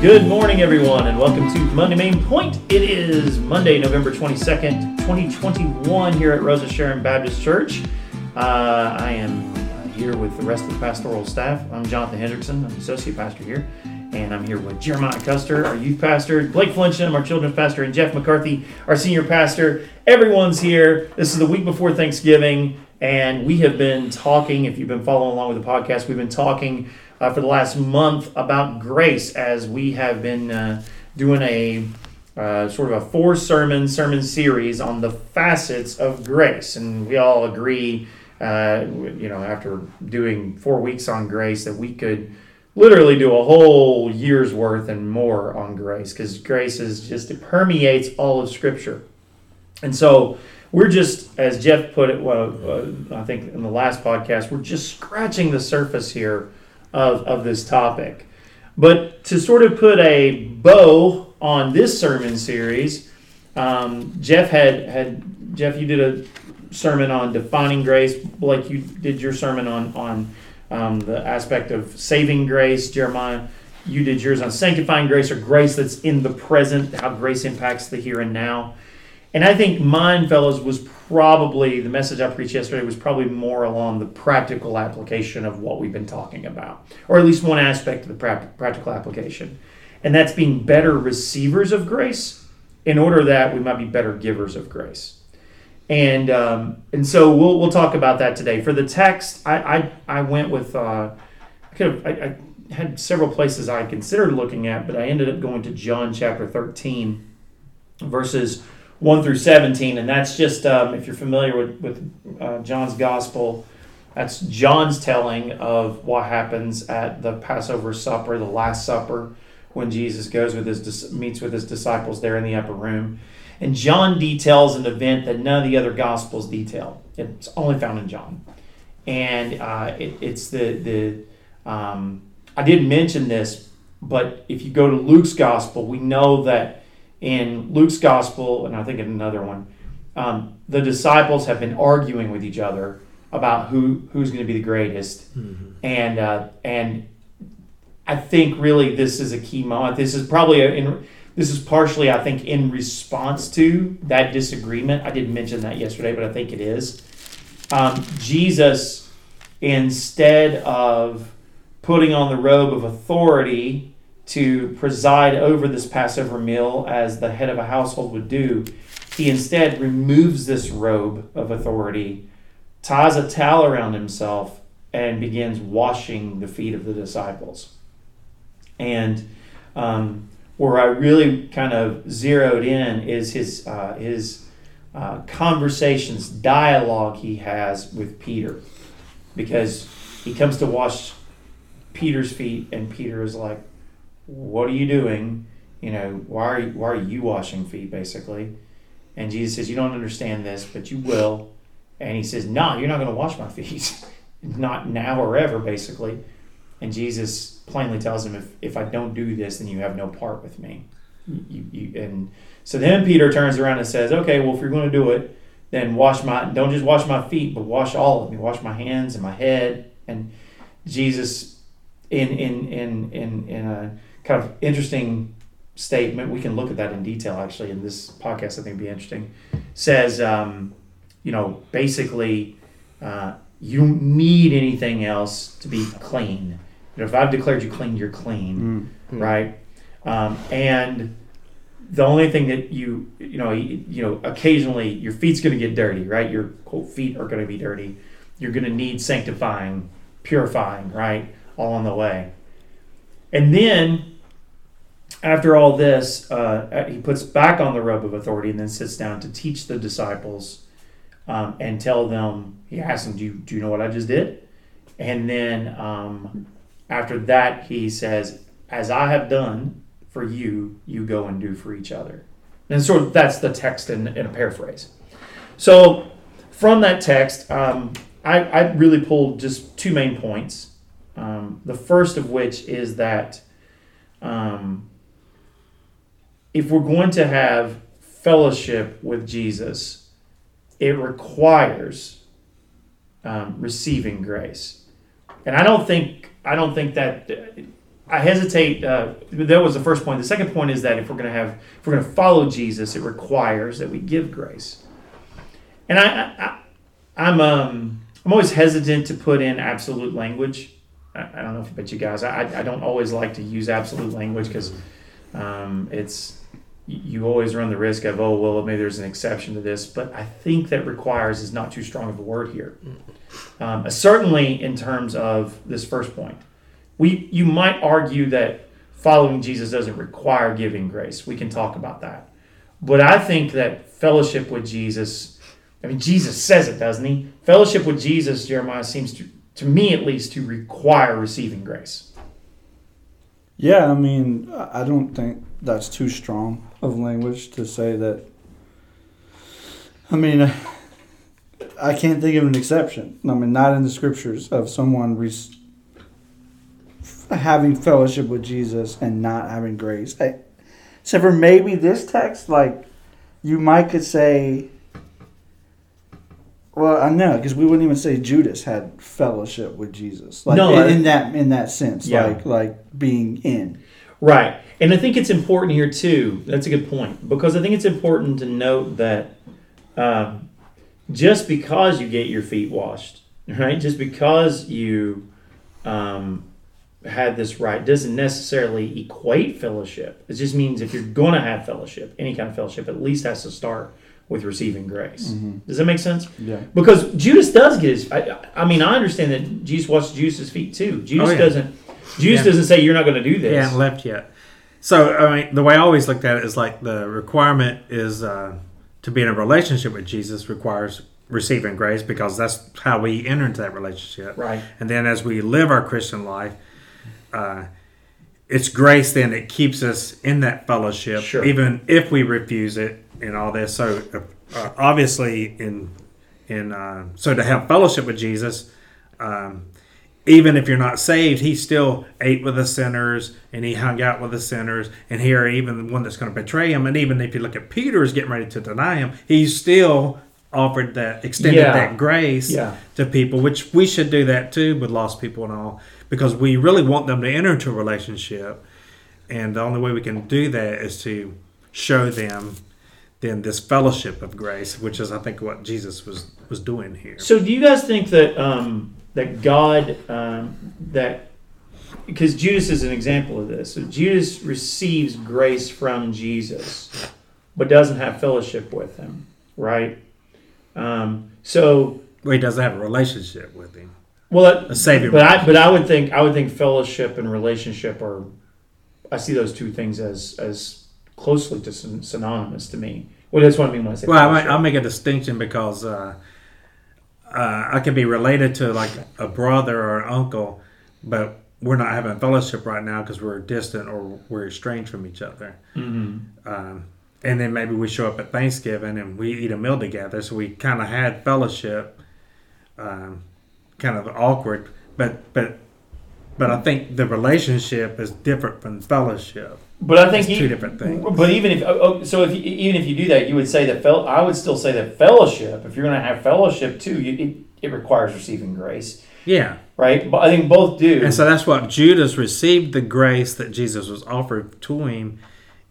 Good morning, everyone, and welcome to Monday Main Point. It is Monday, November 22nd, 2021, here at Rose of Sharon Baptist Church. Uh, I am uh, here with the rest of the pastoral staff. I'm Jonathan Hendrickson, I'm associate pastor here, and I'm here with Jeremiah Custer, our youth pastor, Blake Flincham, our children's pastor, and Jeff McCarthy, our senior pastor. Everyone's here. This is the week before Thanksgiving, and we have been talking. If you've been following along with the podcast, we've been talking uh, for the last month about grace as we have been uh, doing a uh, sort of a four sermon sermon series on the facets of grace. And we all agree, uh, you know, after doing four weeks on grace, that we could literally do a whole year's worth and more on grace because grace is just, it permeates all of Scripture. And so, we're just, as Jeff put it, well, uh, I think in the last podcast, we're just scratching the surface here of, of this topic. But to sort of put a bow on this sermon series, um, Jeff had had Jeff, you did a sermon on defining grace. Blake, you did your sermon on on um, the aspect of saving grace. Jeremiah, you did yours on sanctifying grace or grace that's in the present, how grace impacts the here and now. And I think mine, fellows, was probably the message I preached yesterday was probably more along the practical application of what we've been talking about, or at least one aspect of the practical application. And that's being better receivers of grace in order that we might be better givers of grace. And um, and so we'll, we'll talk about that today. For the text, I, I, I went with, uh, I could have, I, I had several places I considered looking at, but I ended up going to John chapter 13, verses 1 through 17. And that's just, um, if you're familiar with, with uh, John's gospel, that's John's telling of what happens at the Passover supper, the Last Supper, when Jesus goes with his meets with his disciples there in the upper room. And John details an event that none of the other gospels detail. It's only found in John, and uh, it, it's the the. Um, I did mention this, but if you go to Luke's gospel, we know that in Luke's gospel, and I think in another one, um, the disciples have been arguing with each other about who who's going to be the greatest, mm-hmm. and uh, and I think really this is a key moment. This is probably a, in, this is partially I think in response to that disagreement. I didn't mention that yesterday, but I think it is. Um, Jesus, instead of putting on the robe of authority to preside over this Passover meal as the head of a household would do, he instead removes this robe of authority, ties a towel around himself, and begins washing the feet of the disciples. And um, where I really kind of zeroed in is his uh, his uh, conversations, dialogue he has with Peter, because he comes to wash Peter's feet, and Peter is like, what are you doing? You know, why are you, why are you washing feet, basically? And Jesus says, you don't understand this, but you will. And he says, no, you're not going to wash my feet. not now or ever, basically. And Jesus plainly tells him, if, if I don't do this, then you have no part with me. Hmm. You, you, and so then Peter turns around and says, okay, well, if you're going to do it, then wash my, don't just wash my feet, but wash all of me. Wash my hands and my head. And Jesus, in, in, in, in, in a, kind of interesting statement. We can look at that in detail actually in this podcast. I think would be interesting. Says, um, you know, basically, uh, you don't need anything else to be clean. You know, if I've declared you clean, you're clean, mm-hmm. right? Um, and the only thing that you you know you, you know occasionally your feet's going to get dirty, right? Your quote feet are going to be dirty. You're going to need sanctifying, purifying, right, all on the way. And then after all this, uh, he puts back on the robe of authority and then sits down to teach the disciples um, and tell them. He asks them, "Do you do you know what I just did?" And then um, after that, he says, "As I have done for you, you go and do for each other." And sort of that's the text in, in a paraphrase. So from that text, um, I, I, really pulled just two main points. Um, the first of which is that. Um, if we're going to have fellowship with Jesus, it requires um, receiving grace. And I don't think I don't think that I hesitate. Uh, that was the first point. The second point is that if we're going to have, if we're going to follow Jesus, it requires that we give grace. And I, I, am um, I'm always hesitant to put in absolute language. I, I don't know if about you guys. I, I don't always like to use absolute language because um, it's you always run the risk of oh well maybe there's an exception to this. But I think that requires is not too strong of a word here. Um, certainly in terms of this first point we you might argue that following Jesus doesn't require giving grace. We can talk about that. But I think that fellowship with Jesus, I mean, Jesus says it, doesn't he? Fellowship with Jesus, Jeremiah, seems to, to me at least, to require receiving grace. Yeah, I mean, I don't think that's too strong of language to say that. I mean, I can't think of an exception. I mean, not in the scriptures of someone re- having fellowship with Jesus and not having grace. I, except for maybe this text, like you might could say. Well, I know because we wouldn't even say Judas had fellowship with Jesus, like No, in, in that in that sense, Yeah. like like being in. Right. And I think it's important here, too. That's a good point. Because I think it's important to note that um, just because you get your feet washed, right? Just because you um, had this right doesn't necessarily equate fellowship. It just means if you're going to have fellowship, any kind of fellowship, at least has to start with receiving grace. Does that make sense? Yeah. Because Judas does get his. I, I mean, I understand that Jesus washed Judas's feet too. Judas Oh, yeah. doesn't. Judas Yeah. doesn't say you're not going to do this. Hadn't left yet. So I mean, the way I always looked at it is like the requirement is uh, to be in a relationship with Jesus requires receiving grace because that's how we enter into that relationship. Right. And then as we live our Christian life, uh, it's grace then that keeps us in that fellowship, Sure. even if we refuse it and all this. So uh, uh, obviously, in in uh, so to have fellowship with Jesus, um, even if you're not saved, he still ate with the sinners and he hung out with the sinners. And here, even the one that's going to betray him, and even if you look at Peter's getting ready to deny him, he still offered that, extended Yeah. that grace Yeah. to people, which we should do that too with lost people and all, because we really want them to enter into a relationship. And the only way we can do that is to show them then this fellowship of grace, which is, I think, what Jesus was was doing here. So, do you guys think that um, that God um, that because Judas is an example of this? So Judas receives grace from Jesus, but doesn't have fellowship with him, right? Um, so, Well, he doesn't have a relationship with him. well, that, A savior but I but I would think I would think fellowship and relationship are I see those two things as as closely to syn- synonymous to me. Well, that's what I mean when I say. Well, I might, fellowship. I'll make a distinction because uh, uh, I can be related to like a brother or an uncle, but we're not having fellowship right now because we're distant or we're estranged from each other. Mhm. Um, and then maybe we show up at Thanksgiving and we eat a meal together, so we kind of had fellowship, um, kind of awkward, but but but I think the relationship is different from fellowship. But I think It's two e- different things. But even if oh, oh, so, if you, even if you do that, you would say that fel- I would still say that fellowship. If you're going to have fellowship too, you, it, it requires receiving grace, Yeah. right? But I think both do. And so that's what Judas received the grace that Jesus was offered to him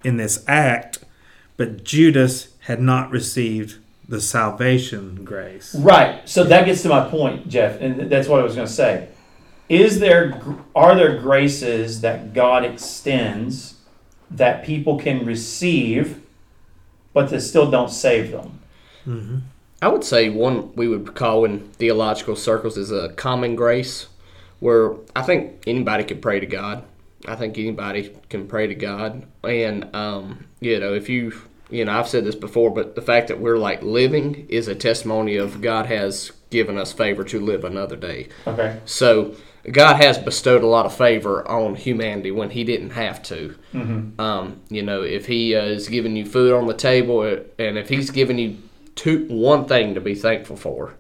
in this act, but Judas had not received the salvation grace. right. So that gets to my point, Jeff, and that's what I was going to say. Is there are there graces that God extends that people can receive, but that still don't save them? I would say one we would call in theological circles is a common grace, where I think anybody can pray to God. I think anybody can pray to God, and um, you know, if you, you know, I've said this before, but the fact that we're like living is a testimony of God has given us favor to live another day. Okay. So God has bestowed a lot of favor on humanity when He didn't have to. Mm-hmm. Um, you know, if He uh, is giving you food on the table, uh, and if He's giving you two one thing to be thankful for,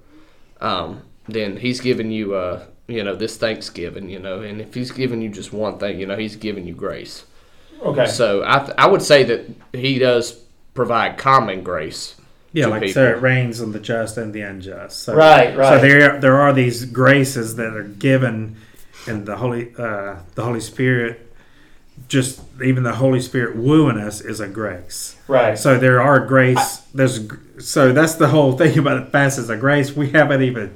um, then He's giving you, uh, you know, this Thanksgiving. You know, and if He's giving you just one thing, you know, He's giving you grace. Okay. So I th- I would say that He does provide common grace. Yeah, to like people. so it rains on the just and the unjust. So, Right, right. So there there are these graces that are given, and the Holy uh, the Holy Spirit just even the Holy Spirit wooing us is a grace. Right. So there are grace. There's so that's the whole thing about it. Fast as a grace. We haven't even.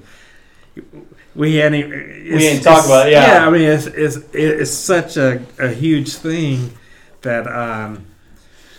We hadn't. Even, it's- didn't talk about it, yeah. Yeah, I mean, it's it's it's such a, a huge thing that um,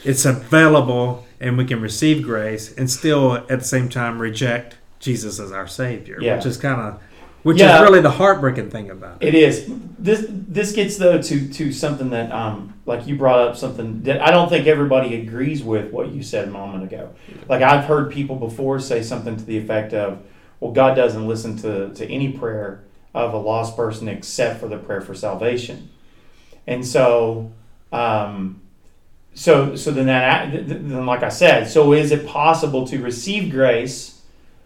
it's available and we can receive grace and still at the same time reject Jesus as our Savior, Yeah. which is kind of which Yeah. is really the heartbreaking thing about it. It is. This this gets though to to something that um like you brought up something that I don't think everybody agrees with what you said a moment ago. Like I've heard people before say something to the effect of, "Well, God doesn't listen to to any prayer of a lost person except for the prayer for salvation," and so. Um, so, so then that, then like I said, so is it possible to receive grace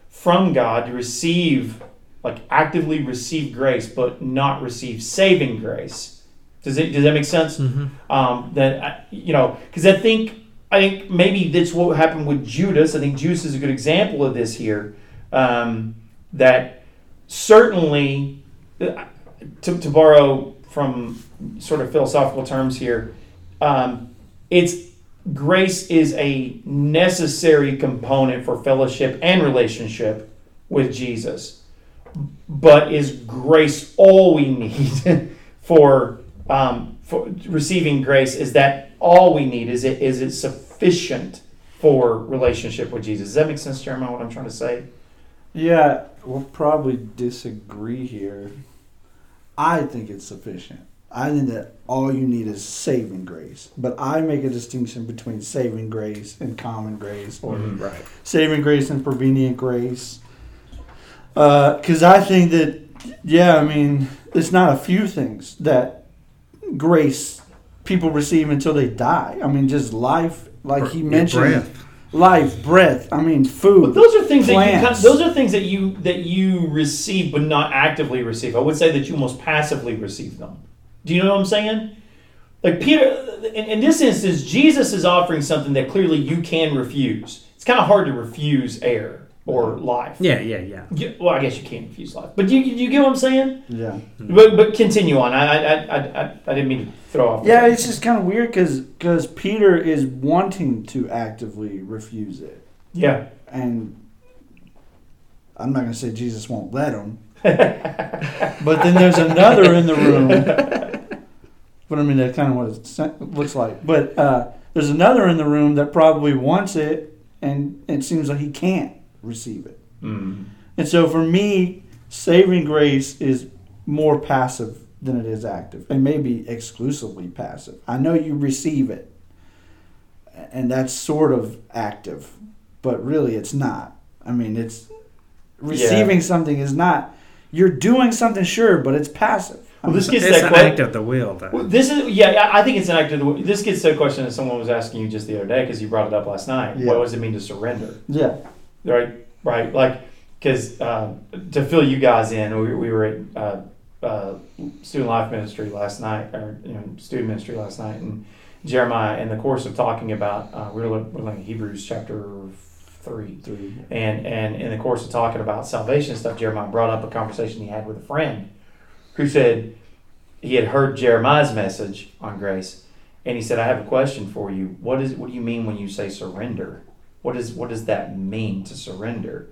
from God, to receive like actively receive grace but not receive saving grace. Does it does that make sense? Um, that you know, because I think I think maybe that's what happened with Judas. I think Judas is a good example of this here. Um, that certainly, uh, to, to borrow from sort of philosophical terms here, um, it's grace is a necessary component for fellowship and relationship with Jesus but is grace all we need for um, for receiving grace? Is that all we need? Is it is it sufficient for relationship with Jesus? Does that make sense, Jeremiah? What I'm trying to say? Yeah, we'll probably disagree here. I think it's sufficient. I think that all you need is saving grace. But I make a distinction between saving grace and common grace, or mm-hmm. Right. saving grace and prevenient grace. Uh, because I think that, yeah, I mean, it's not a few things that grace people receive until they die. I mean, just life, like he Your mentioned, breath. life, breath. I mean, food. But those are things that you kind plants. those are things that you that you receive but not actively receive. I would say that you most passively receive them. Do you know what I'm saying? Like Peter, in, in this instance, Jesus is offering something that clearly you can refuse. It's kind of hard to refuse air or life. Yeah, yeah, yeah. You- well, I guess you can't refuse life, but you you get what I'm saying? yeah. Hmm. But but continue on. I I, I, I, I didn't mean to throw off. Yeah, it's just kind of weird because because Peter is wanting to actively refuse it, yeah. and I'm not going to say Jesus won't let him, but then there's another in the room. But I mean, that's kind of what it looks like. But uh, there's another in the room that probably wants it, and it seems like he can't receive it. Mm. And so for me, saving grace is more passive than it is active, and maybe exclusively passive. I know you receive it, and that's sort of active, but really it's not. I mean, it's receiving something is not. You're doing something, sure, but it's passive. Well, this gets It's that an que- act of the will, though. Well, this is yeah. I I think it's an act of the. Will. This gets to a question that someone was asking you just the other day because you brought it up last night. Yeah. What does it mean to surrender? yeah, Right, right. Like because uh, to fill you guys in, we, we were at uh, uh, student life ministry last night, or you know, student ministry last night, and Jeremiah, in the course of talking about, uh, we were we're looking at Hebrews chapter three. three. And and in the course of talking about salvation stuff, Jeremiah brought up a conversation he had with a friend who said he had heard Jeremiah's message on grace, and he said, "I have a question for you. What is what do you mean when you say surrender? What is what does that mean to surrender?"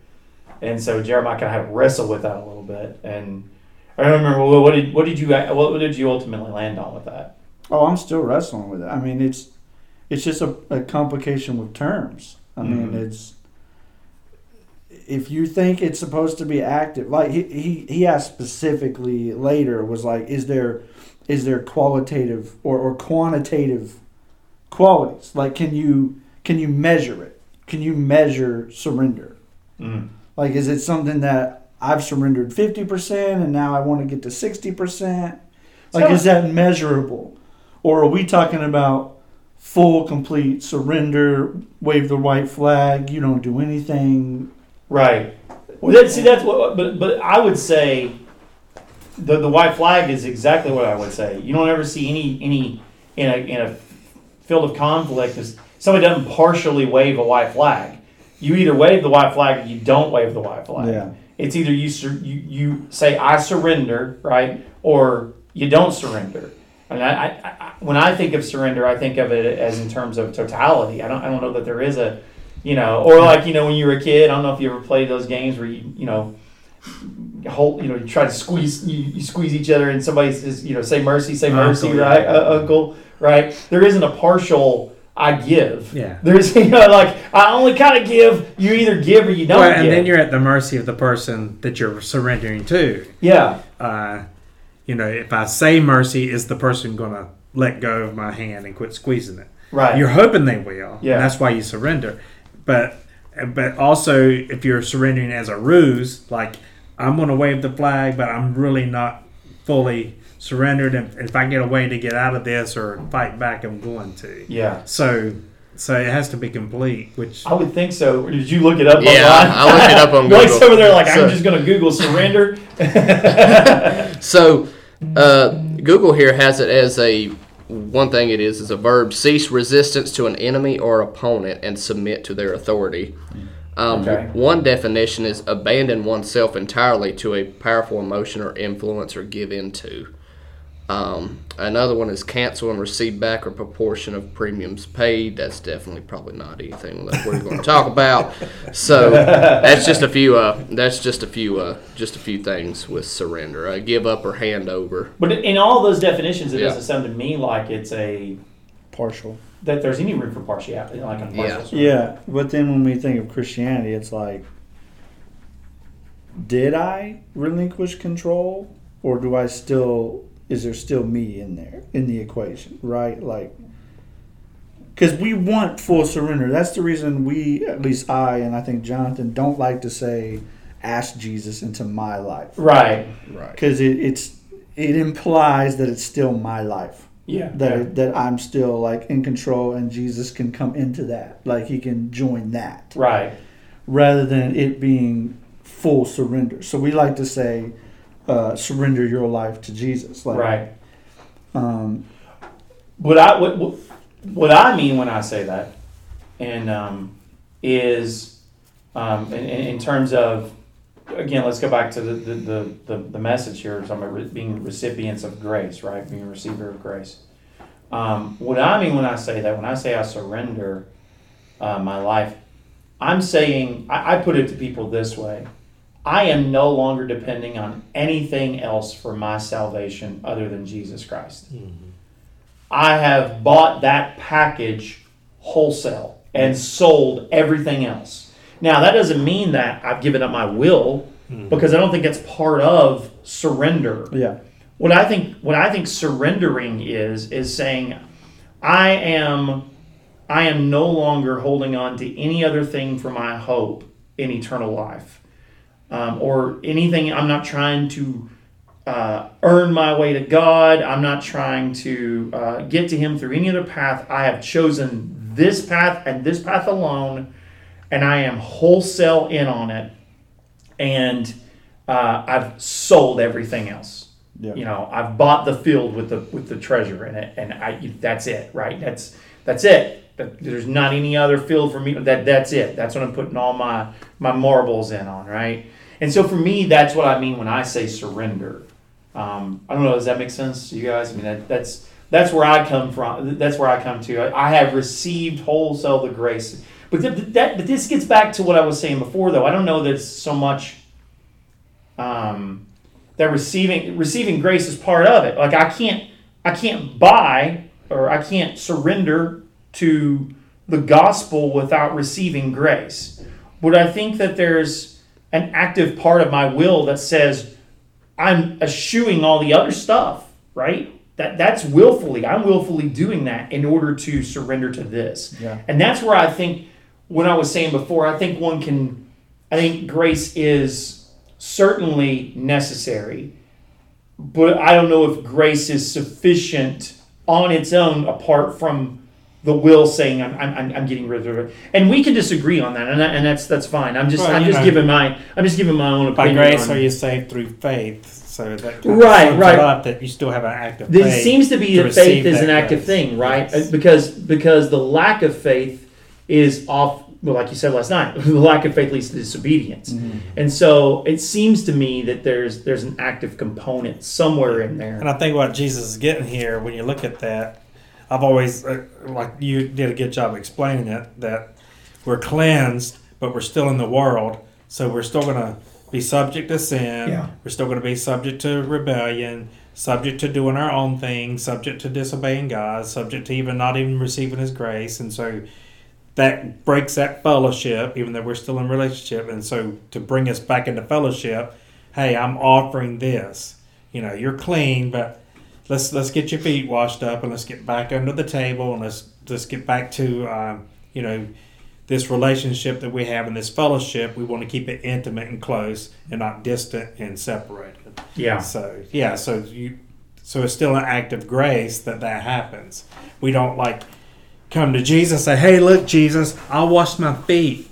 And so Jeremiah kind of had to wrestle with that a little bit, and I remember well, what did what did you what did you ultimately land on with that? Oh, I'm still wrestling with it. I mean, it's it's just a, a complication with terms. I mean, Mhm. it's if you think it's supposed to be active, like he, he he asked specifically later was like, is there is there qualitative or, or quantitative qualities? Like, can you can you measure it? Can you measure surrender? Mm. Like, is it something that I've surrendered fifty percent and now I want to get to sixty percent? Like, So- is that measurable, or are we talking about full, complete surrender? Wave the white flag. You don't do anything. Right. Well, that, see, that's what. But but I would say the the white flag is exactly what I would say. You don't ever see any any in a in a field of conflict is somebody doesn't partially wave a white flag. You either wave the white flag or you don't wave the white flag. Yeah. It's either you sur- you you say I surrender, right, or you don't surrender. And I, I, I, when I think of surrender, I think of it as in terms of totality. I don't, I don't know that there is a, you know, or like you know when you were a kid. I don't know if you ever played those games where you, you know, hold, you know, you try to squeeze, you, you squeeze each other, and somebody says, you know, say mercy, say mercy, Uncle, yeah. right, uh, uncle, right. There isn't a partial. I give. Yeah. There's you know like I only kind of give. You either give or you don't Well, and give. then you're at the mercy of the person that you're surrendering to. yeah. Uh, you know, if I say mercy, is the person going to let go of my hand and quit squeezing it? Right. You're hoping they will. Yeah. And that's why you surrender. But but also if you're surrendering as a ruse, like I'm going to wave the flag, but I'm really not fully surrendered. And if I get a way to get out of this or fight back, I'm going to. yeah. So so it has to be complete, which I would think so. Did you look it up Yeah, online? I looked it up on Mike's Google. over there like, So- I'm just going to Google surrender. So, uh, Google here has it as a one thing it is is a verb cease resistance to an enemy or opponent and submit to their authority. Um, Okay. One definition is abandon oneself entirely to a powerful emotion or influence or give in to. Um, another one is cancel and receive back a proportion of premiums paid. That's definitely probably not anything that we're going to talk about. So that's just a few. Uh, that's just a few. Uh, just a few things with surrender. Uh, give up or hand over. But in all those definitions, it Yeah. doesn't sound to me like it's a Partial. that there's any room for partiality, like on partial. Yeah. surrender. Yeah, but then when we think of Christianity, it's like, did I relinquish control, or do I still? Is there still me in there in the equation? Right, like, because we want full surrender. That's the reason we, at least I, and I think Jonathan, don't like to say, "Ask Jesus into my life," Right. Right. because it, it's it implies that it's still my life. Yeah. that yeah. that I'm still like in control and Jesus can come into that like he can join that Right. rather than it being full surrender so we like to say uh, surrender your life to Jesus like Right. um, What I what, what, what I mean when I say that, and um, is um, in, in terms of again, let's go back to the the, the, the, the message here. Talking about being recipients of grace, right? Being a receiver of grace. Um, what I mean when I say that, when I say I surrender uh, my life, I'm saying I, I put it to people this way. I am no longer depending on anything else for my salvation other than Jesus Christ. Mm-hmm. I have bought that package wholesale and sold everything else. Now, that doesn't mean that I've given up my will mm-hmm. because I don't think that's part of surrender. yeah What I think what I think surrendering is is saying I am I am no longer holding on to any other thing for my hope in eternal life. Um, or anything I'm not trying to uh, earn my way to God. I'm not trying to uh, get to Him through any other path. I have chosen this path and this path alone, and I am wholesale in on it. And uh, I've sold everything else. Yeah. You know, I've bought the field with the with the treasure in it, and I that's it, right? That's that's it. There's not any other field for me. That that's it. That's what I'm putting all my my marbles in on, right? And so for me, that's what I mean when I say surrender. Um, I don't know. Does that make sense to you guys? I mean, that, that's that's where I come from. That's where I come to. I, I have received wholesale the grace. But th- that but this gets back to what I was saying before, though. I don't know that it's so much um, that receiving receiving grace is part of it. Like I can't I can't buy or I can't surrender to the gospel without receiving grace. But I think that there's an active part of my will that says I'm eschewing all the other stuff, right? That that's willfully. I'm willfully doing that in order to surrender to this. Yeah. And that's where I think when I was saying before, I think one can I think grace is certainly necessary. But I don't know if grace is sufficient on its own apart from the will saying I'm, I'm, I'm getting rid of it. And we can disagree on that, and, that, and that's that's fine. I'm just Well, I'm just know, giving my I'm just giving my own by opinion. grace on- are you saved through faith. So that Right, right. up that you still have an active There faith. seems to be that faith is that an active grace. thing, right? Yes. Uh, Because because the lack of faith is off well, like you said last night, the lack of faith leads to disobedience. And so it seems to me that there's there's an active component somewhere in there. And I think what Jesus is getting here, when you look at that, I've always, uh, like you did a good job explaining it, that we're cleansed, but we're still in the world. So we're still going to be subject to sin. Yeah. We're still going to be subject to rebellion, subject to doing our own thing, subject to disobeying God, subject to even not even receiving His grace. And so that breaks that fellowship, even though we're still in relationship. And so to bring us back into fellowship, hey, I'm offering this. You know, you're clean, but let's let's get your feet washed up and let's get back under the table and let's let's get back to um, you know this relationship that we have in this fellowship. We want to keep it intimate and close and not distant and separated. Yeah. So yeah, so you so it's still an act of grace that that happens. We don't like come to Jesus and say, "Hey, look, Jesus, I washed my feet."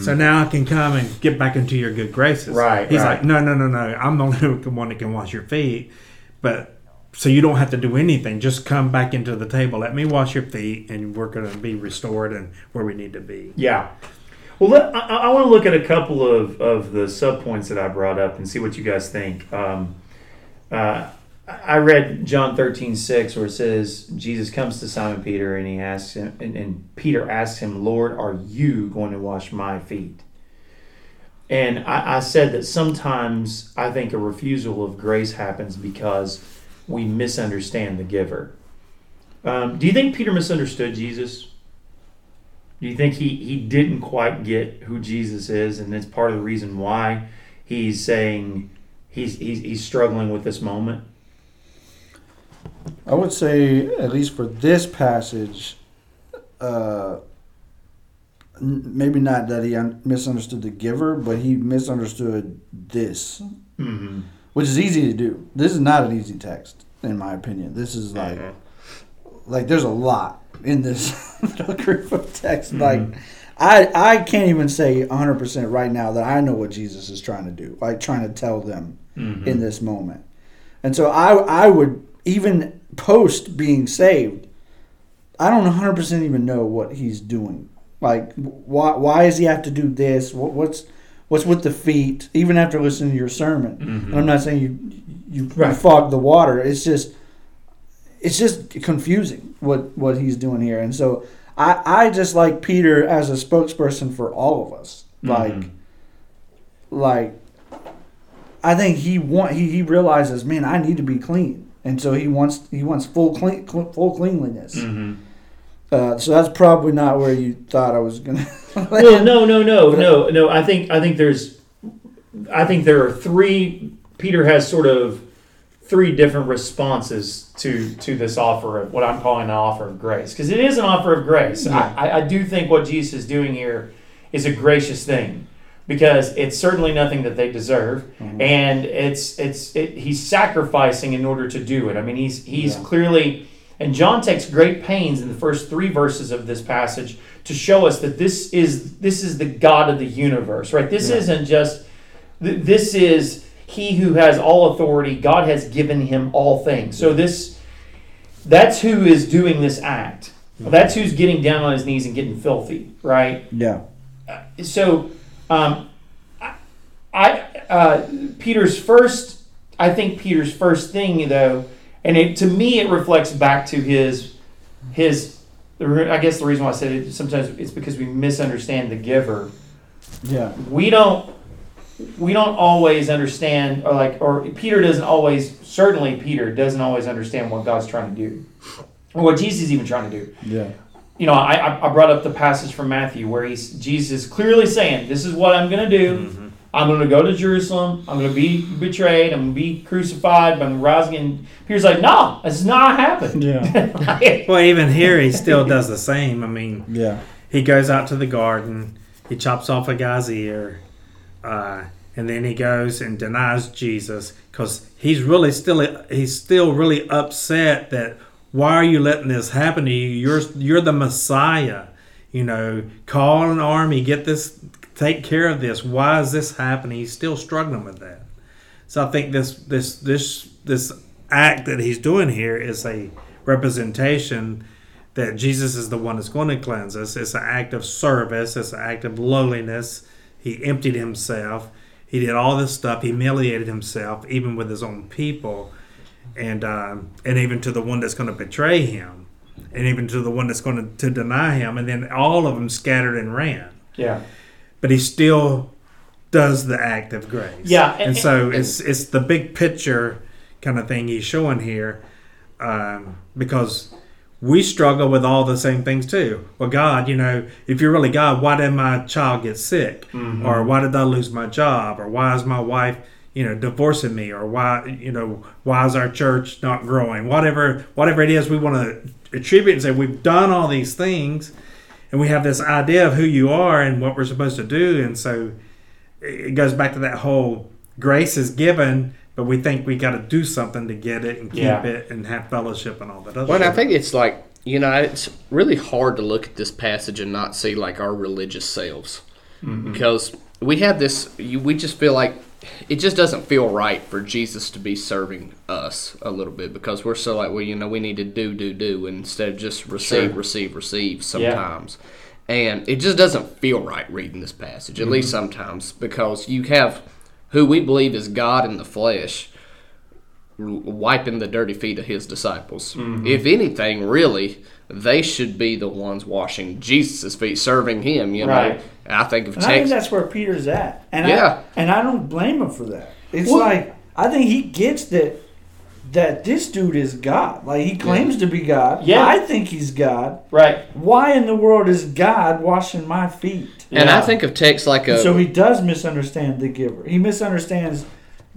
So now I can come and get back into your good graces. Right, He's right. like, no, no, no, no. I'm the only one that can wash your feet. But so you don't have to do anything. Just come back into the table. Let me wash your feet, and we're going to be restored and where we need to be. Yeah. Well, let, I, I want to look at a couple of, of the sub points that I brought up and see what you guys think. Um, uh, I read John thirteen six where it says Jesus comes to Simon Peter and he asks him, and, and Peter asks him, Lord, are you going to wash my feet? And I, I said that sometimes I think a refusal of grace happens because we misunderstand the giver. Um, do you think Peter misunderstood Jesus? Do you think he, he didn't quite get who Jesus is, and that's part of the reason why he's saying he's, he's, he's struggling with this moment? I would say, at least for this passage, uh, maybe not that he un- misunderstood the giver, but he misunderstood this, Mm-hmm. Which is easy to do. This is not an easy text, in my opinion. This is like, like there's a lot in this little group of text. Like, I I can't even say 100 percent right now that I know what Jesus is trying to do, like trying to tell them Mm-hmm. in this moment. And so I I would even post being saved, I don't 100% even know what he's doing. Like why why does he have to do this? What, what's what's with the feet? Even after listening to your sermon. And I'm not saying you you, you fog the water. It's just it's just confusing what what he's doing here. And so I I just like Peter as a spokesperson for all of us. Like Mhm. like I think he want he, he realizes, man, I need to be clean, and so he wants he wants full clean cl- full cleanliness. Mm-hmm. Uh, so that's probably not where you thought I was gonna. well, no, no, no, no, no. I think I think there's, I think there are three. Peter has sort of three different responses to to this offer of what I'm calling an offer of grace because it is an offer of grace. Yeah. I, I, do think what Jesus is doing here is a gracious thing because it's certainly nothing that they deserve Mhm. and it's it's it, he's sacrificing in order to do it. I mean, he's he's Yeah. clearly and John takes great pains in the first three verses of this passage to show us that this is this is the God of the universe, right? This Yeah. isn't just this is he who has all authority. God has given him all things. So this that's who is doing this act. That's who's getting down on his knees and getting filthy, right? yeah, so um, I, I uh, Peter's first I think Peter's first thing though and it to me it reflects back to his his I guess the reason why I said it sometimes it's because we misunderstand the giver. Yeah, we don't we don't always understand or like or Peter doesn't always certainly Peter doesn't always understand what God's trying to do. Or what Jesus is even trying to do. Yeah, you know, I, I I brought up the passage from Matthew where he's Jesus is clearly saying, "This is what I'm going to do. Mm-hmm. I'm going to go to Jerusalem. I'm going to be betrayed. I'm going to be crucified. But I'm rising." And Peter's like, "No, it's not happened." yeah, Well, even here, he still does the same. I mean, yeah, he goes out to the garden, he chops off a guy's ear, uh, and then he goes and denies Jesus because he's really still he's still really upset that why are you letting this happen to you? You're you're the Messiah. You know, call an army, get this, take care of this. Why is this happening? He's still struggling with that. So I think this this this this act that he's doing here is a representation that Jesus is the one that's going to cleanse us. It's an act of service. It's an act of lowliness. He emptied himself. He did all this stuff. He humiliated himself, even with his own people, and um, and even to the one that's going to betray him, and even to the one that's going to, to deny him. And then all of them scattered and ran. Yeah. But he still does the act of grace. Yeah, and, and- so and- it's it's the big picture kind of thing he's showing here, um, because we struggle with all the same things too. Well, God, you know, if you're really God, why did my child get sick, Mm-hmm. or why did I lose my job, or why is my wife, you know, divorcing me, or why, you know, why is our church not growing? Whatever, whatever it is, we want to attribute and say we've done all these things, and we have this idea of who you are and what we're supposed to do, and so it goes back to that whole grace is given, but we think we got to do something to get it and keep Yeah. it and have fellowship and all that other Well, and I think it's like you know, it's really hard to look at this passage and not see like our religious selves, mm-hmm. because we have this. We just feel like it just doesn't feel right for Jesus to be serving us a little bit because we're so like, well, you know, we need to do, do, do instead of just receive, Sure. receive, receive sometimes. And it just doesn't feel right reading this passage, at mm-hmm. least sometimes, because you have who we believe is God in the flesh wiping the dirty feet of his disciples. Mm-hmm. If anything, really, they should be the ones washing Jesus' feet, serving him. You know, Right. I think of And I think that's where Peter's at. And Yeah. I, and I don't blame him for that. It's Well- like I think he gets that that this dude is God. Like he claims to be God. Yeah. I think he's God. Right. Why in the world is God washing my feet? And Yeah. I think of texts like a. so he does misunderstand the giver. He misunstands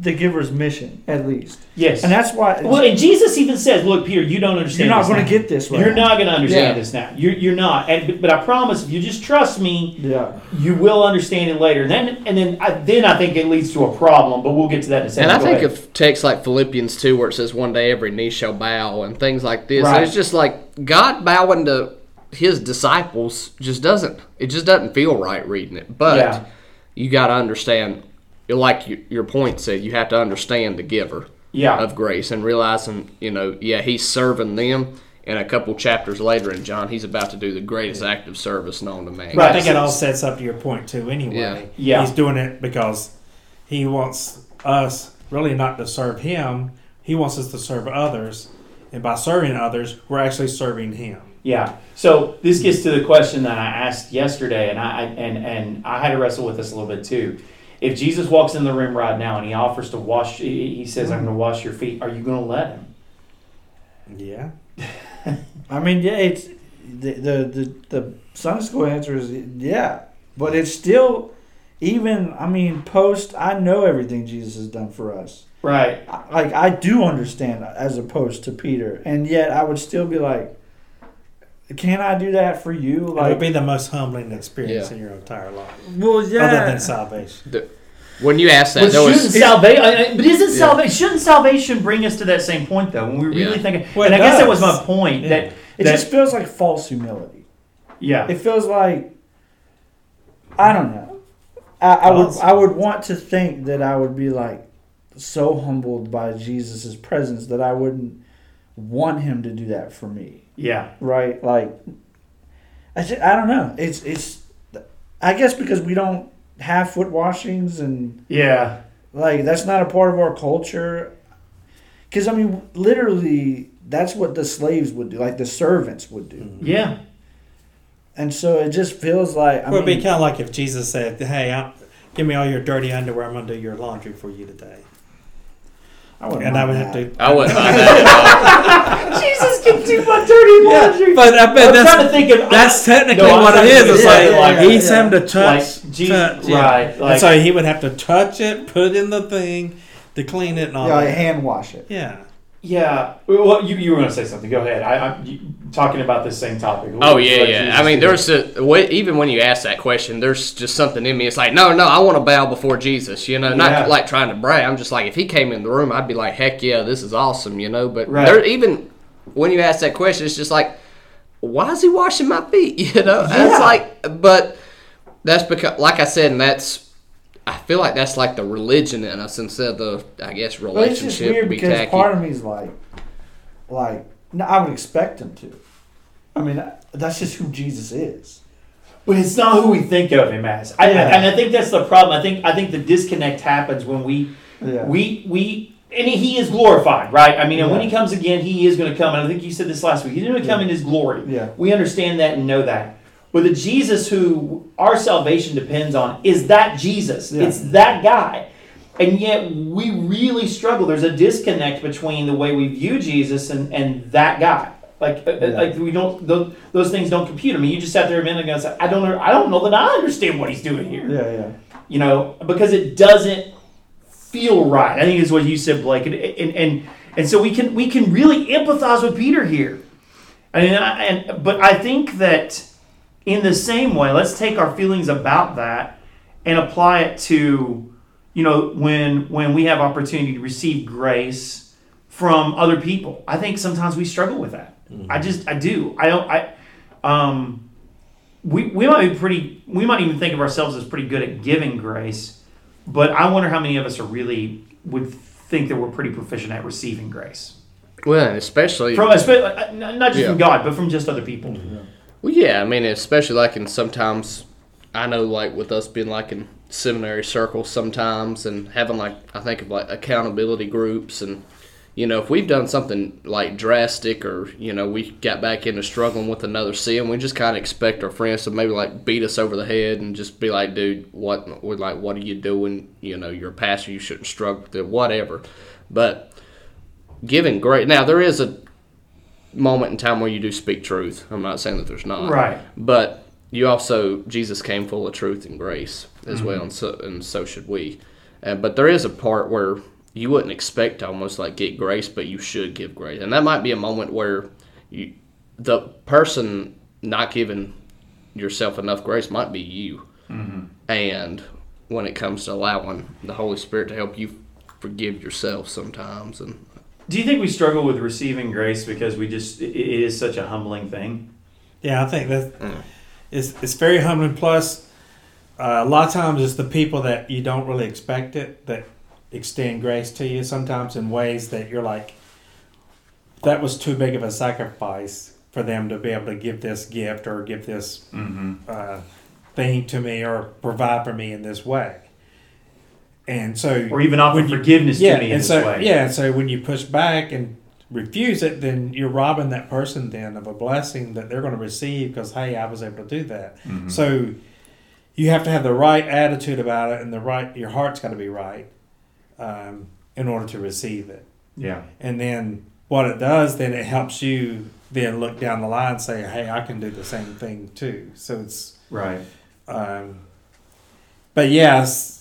the giver's mission, at least. Yes. And that's why well, and Jesus even says, "Look, Peter, you don't understand. you're not going to get this right. You're not going to understand Yeah. this now. You're, you're not. And, but I promise, if you just trust me, Yeah. you will understand it later. And then, and then, I, then I think it leads to a problem. But we'll get to that in a second. and I Go think ahead. of texts like Philippians 2, where it says, One day every knee shall bow, and things like this. Right. And it's just like God bowing to his disciples just doesn't, it just doesn't feel right reading it. But Yeah. you got to understand, like your, your point said, you have to understand the giver. yeah, of grace and realizing, you know, yeah, he's serving them. And a couple chapters later in John, he's about to do the greatest act of service known to man. Right. I think it all sets up to your point too. Anyway, Yeah. Yeah. he's doing it because he wants us really not to serve him. He wants us to serve others, and by serving others, we're actually serving him. yeah. So this gets to the question that I asked yesterday, and I I- and and I had to wrestle with this a little bit too. If Jesus walks in the room right now and he offers to wash, he says, "I'm going to mm-hmm. wash your feet." Are you going to let him? Yeah. I mean, yeah, it's the the the, the Sunday school answer is yeah, but it's still even. I mean, post. I know everything Jesus has done for us. Right. I- Like I do understand as opposed to Peter, and yet I would still be like, can I do that for you? it would be the most humbling experience Yeah. in your entire life, well, yeah. other than salvation. When you ask that, But there shouldn't was, salvation? Uh, uh, but isn't Yeah. salvation? Shouldn't salvation bring us to that same point though? When we really Yeah. think, Well, and I it guess that was my point. Yeah. That it that just feels like false humility. yeah, It feels like I don't know. I, I would I would want to think that I would be like so humbled by Jesus' presence that I wouldn't want him to do that for me. Yeah, Right? Like I just, I don't know. It's it's I guess because we don't have foot washings and yeah, like that's not a part of our culture. Cuz I mean literally that's what the slaves would do, like the servants would do. Mm-hmm. yeah. And so it just feels like I It would be kind of like if Jesus said, "Hey, i give me all your dirty underwear. I'm going to do your laundry for you today," I wouldn't and I would mind have to. I wouldn't mind that Jesus can do my dirty laundry. but I bet I'm that's trying to think of That's technically No, I'm what it trying to is. think It's of like, it like- he's yeah. having to touch, like Jesus, touch, yeah. right? and Like, so he would have to touch it, put in the thing to clean it, and all Yeah, like that. hand wash it. Yeah, yeah. Well, you, you were going to say something. Go ahead. I, I'm you, talking about this same topic. Oh yeah, yeah. Jesus I mean, there's a wh- even when you ask that question, there's just something in me. It's like, no, no, I want to bow before Jesus. You know, not Yeah. like trying to brag. I'm just like, if he came in the room, I'd be like, heck yeah, this is awesome. You know, but Right. there even when you ask that question, it's just like, why is he washing my feet? You know, Yeah. it's like, but that's because, like I said, and that's. I feel like that's like the religion in us instead of the, I guess, relationship. But it's just relationship. weird be because tacky. part of me is like, like, no, I would expect him to. I mean, that's just who Jesus is. But it's not who we think of him as. I, Yeah. and I think that's the problem. I think I think the disconnect happens when we Yeah. we we and he is glorified, right? I mean, and when he comes again, he is going to come. And I think you said this last week. He's going to come in his glory. Yeah. We understand that and know that. But the Jesus who our salvation depends on is that Jesus. Yeah. It's that guy. And yet we really struggle. There's a disconnect between the way we view Jesus and, and that guy. Like, uh, Yeah. like we don't those, those things don't compute. I mean, you just sat there a minute ago and said, "I don't, I don't know that I understand what he's doing here." Yeah, yeah. you know, because it doesn't feel right. I think is what you said, Blake, and and and, and so we can we can really empathize with Peter here. I mean, I, and but I think that in the same way, let's take our feelings about that and apply it to, you know, when when we have opportunity to receive grace from other people. I think sometimes we struggle with that. I just I do. I don't I um we, we might be pretty we might even think of ourselves as pretty good at giving grace but i wonder how many of us are really would think that we're pretty proficient at receiving grace Well, especially from espe- uh, not just Yeah. from god but from just other people Well, yeah, I mean, especially like in sometimes, I know like with us being like in seminary circles sometimes and having like, I think of like accountability groups and, you know, if we've done something like drastic or, you know, we got back into struggling with another sin, we just kind of expect our friends to maybe like beat us over the head and just be like, dude, what, we're like, what are you doing? You know, you're a pastor, you shouldn't struggle with it, whatever. But giving great, now there is a, moment in time where you do speak truth. I'm not saying that there's not. Right. But you also Jesus came full of truth and grace as well, and so and so should we. Uh, but there is a part where you wouldn't expect to almost like get grace, but you should give grace, and that might be a moment where you, the person not giving yourself enough grace might be you. And when it comes to allowing the Holy Spirit to help you forgive yourself sometimes, and do you think we struggle with receiving grace because we just it it is such a humbling thing Yeah, I think that it's, it's very humbling. Plus, uh, a lot of times it's the people that you don't really expect it that extend grace to you. Sometimes in ways that you're like, that was too big of a sacrifice for them to be able to give this gift or give this uh, thing to me or provide for me in this way. And so, or even offer you- forgiveness yeah, to me in and this so way yeah, and so when you push back and refuse it, then you're robbing that person then of a blessing that they're going to receive because hey, I was able to do that. So you have to have the right attitude about it, and the right your heart's got to be right um, in order to receive it. yeah And then what it does, then it helps you then look down the line and say, hey, I can do the same thing too. So it's right um, but yes,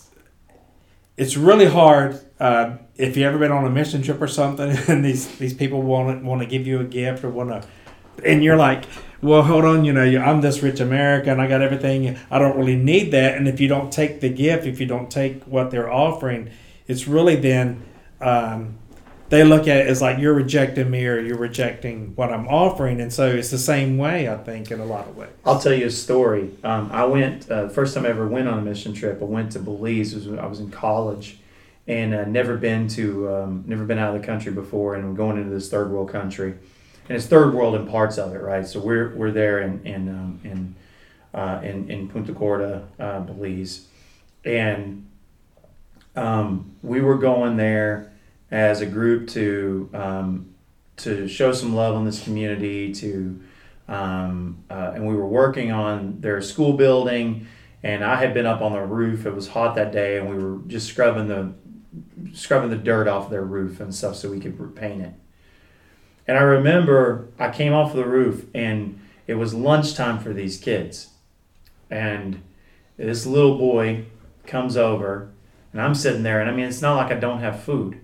it's really hard uh, if you've ever been on a mission trip or something, and these these people want want to give you a gift or want to, and you're like, well, hold on, you know, I'm this rich American, I got everything, I don't really need that, and if you don't take the gift, if you don't take what they're offering, it's really then. Um, they look at it as like you're rejecting me or you're rejecting what I'm offering, and so it's the same way I think in a lot of ways. I'll tell you a story. Um, I went uh, first time I ever went on a mission trip. I went to Belize. Was I was in college, and uh, never been to um, never been out of the country before. And I'm going into this third world country, and it's third world in parts of it, right? So we're we're there in in um, in, uh, in in Punta Gorda, uh, Belize, and um, we were going there as a group to um, to show some love in this community to um, uh, and we were working on their school building and i had been up on the roof. It was hot that day and we were just scrubbing the scrubbing the dirt off their roof and stuff so we could paint it. And i remember i came off the roof and it was lunchtime for these kids. And this little boy comes over and i'm sitting there and i mean it's not like i don't have food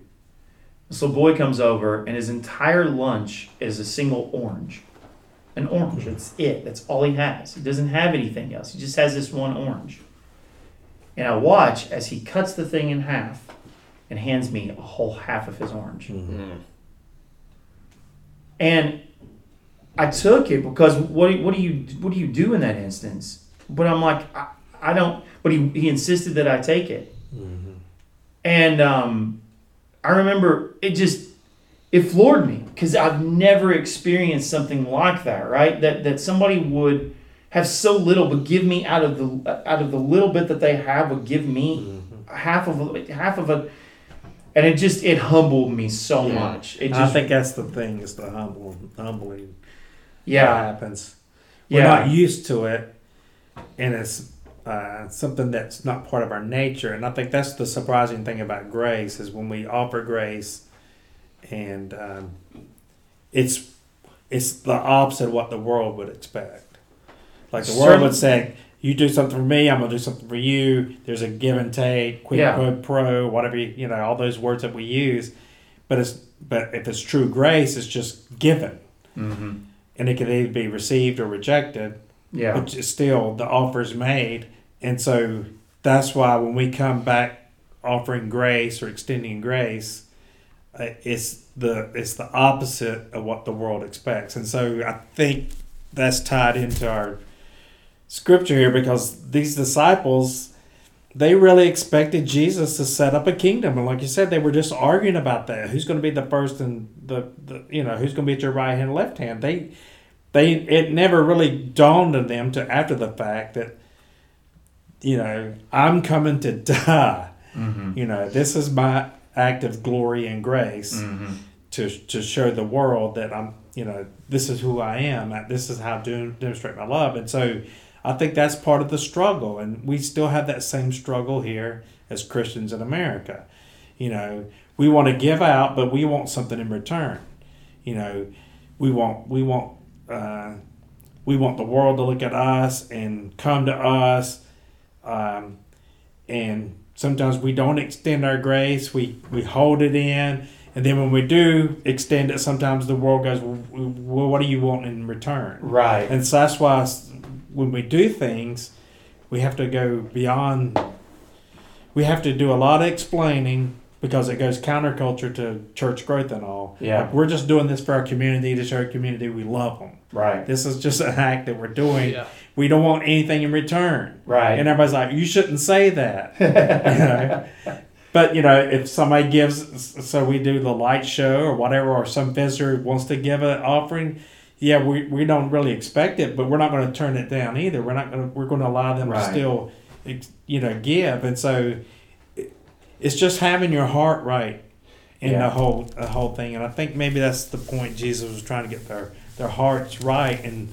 this little boy comes over and his entire lunch is a single orange an orange. That's it. That's all he has. He doesn't have anything else. He just has this one orange. And I watch as he cuts the thing in half and hands me a whole half of his orange. Mm-hmm. Mm-hmm. And I took it because what do, what do you what do you do in that instance? But I'm like I, I don't. But he he insisted that I take it. Mm-hmm. And um, I remember it just it floored me because I've never experienced something like that. Right? That that somebody would have so little, but give me out of the out of the little bit that they have, would give me mm-hmm. half of a, half of a, and it just it humbled me so Yeah. much. It I think that's the thing is the humble, humbling that yeah happens. We're yeah not used to it, and it's uh, something that's not part of our nature. And I think that's the surprising thing about grace is when we offer grace, and um, it's it's the opposite of what the world would expect. Like the world would say, "You do something for me, I'm gonna do something for you." There's a give and take, quid Yeah. pro pro, whatever you, you know, all those words that we use. But it's but if it's true grace, it's just given, hmm and it can either be received or rejected yeah but it's still the offer's made and so that's why when we come back offering grace or extending grace uh, it's the it's the opposite of what the world expects. And so i think that's tied into our scripture here because these disciples they really expected jesus to set up a kingdom. And like you said they were just arguing about that. Who's going to be the first and the, the you know who's going to be at your right hand left hand? They they it never really dawned on them to after the fact that you know i'm coming to die. Hmm you know this is my act of glory and grace hmm to to show the world that i'm you know this is who i am this is how to do demonstrate my love. And so i think that's part of the struggle and we still have that same struggle here as christians in america. You know we want to give out but we want something in return. You know we want we want uh, we want the world to look at us and come to us um, and sometimes we don't extend our grace. We we hold it in. And then when we do extend it sometimes the world goes well what do you want in return? Right. And so that's why when we do things we have to go beyond we have to do a lot of explaining because it goes counterculture to church growth and all. Yeah. Like, we're just doing this for our community to show our community we love them right. This is just an act that we're doing. Yeah. We don't want anything in return right and everybody's like, you shouldn't say that. you know? But, you know, if somebody gives, so we do the light show or whatever, or some visitor wants to give an offering, yeah, we, we don't really expect it, but we're not going to turn it down either. We're not going to, we're going to allow them Right. to still, you know, give. And so it's just having your heart right in Yeah. the whole, the whole thing. And I think maybe that's the point Jesus was trying to get their, their hearts right and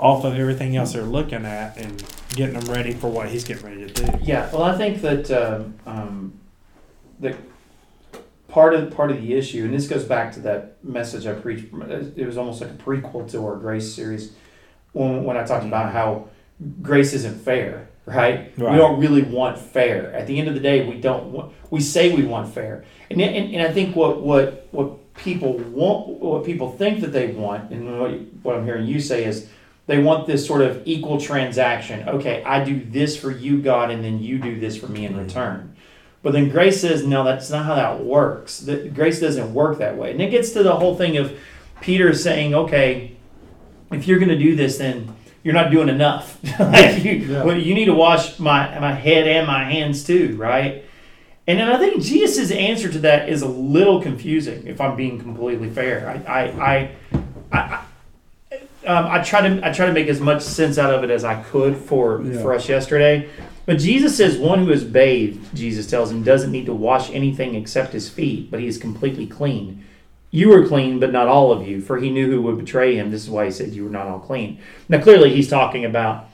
off of everything else they're looking at and getting them ready for what he's getting ready to do. Yeah, well, I think that um, um, the part of part of the issue, and this goes back to that message I preached. It was almost like a prequel to our grace series when when I talked about how grace isn't fair, right? We don't really want fair. At the end of the day, we don't. Want, we say we want fair, and and, and I think what what what people want, what people think that they want, and what what I'm hearing you say is they want this sort of equal transaction. Okay, I do this for you, God, and then you do this for me in mm-hmm. return. But then grace says, no, that's not how that works. That grace doesn't work that way. And it gets to the whole thing of Peter saying, okay, if you're going to do this, then you're not doing enough. like you, Yeah. well, you need to wash my my head and my hands too, right? And then I think Jesus' answer to that is a little confusing, if I'm being completely fair. I I I, I, I, um, I try to I try to make as much sense out of it as I could for Yeah. for us yesterday. But Jesus says one who is bathed, Jesus tells him, doesn't need to wash anything except his feet, but he is completely clean. You are clean, but not all of you, for he knew who would betray him. This is why he said you were not all clean. Now clearly he's talking about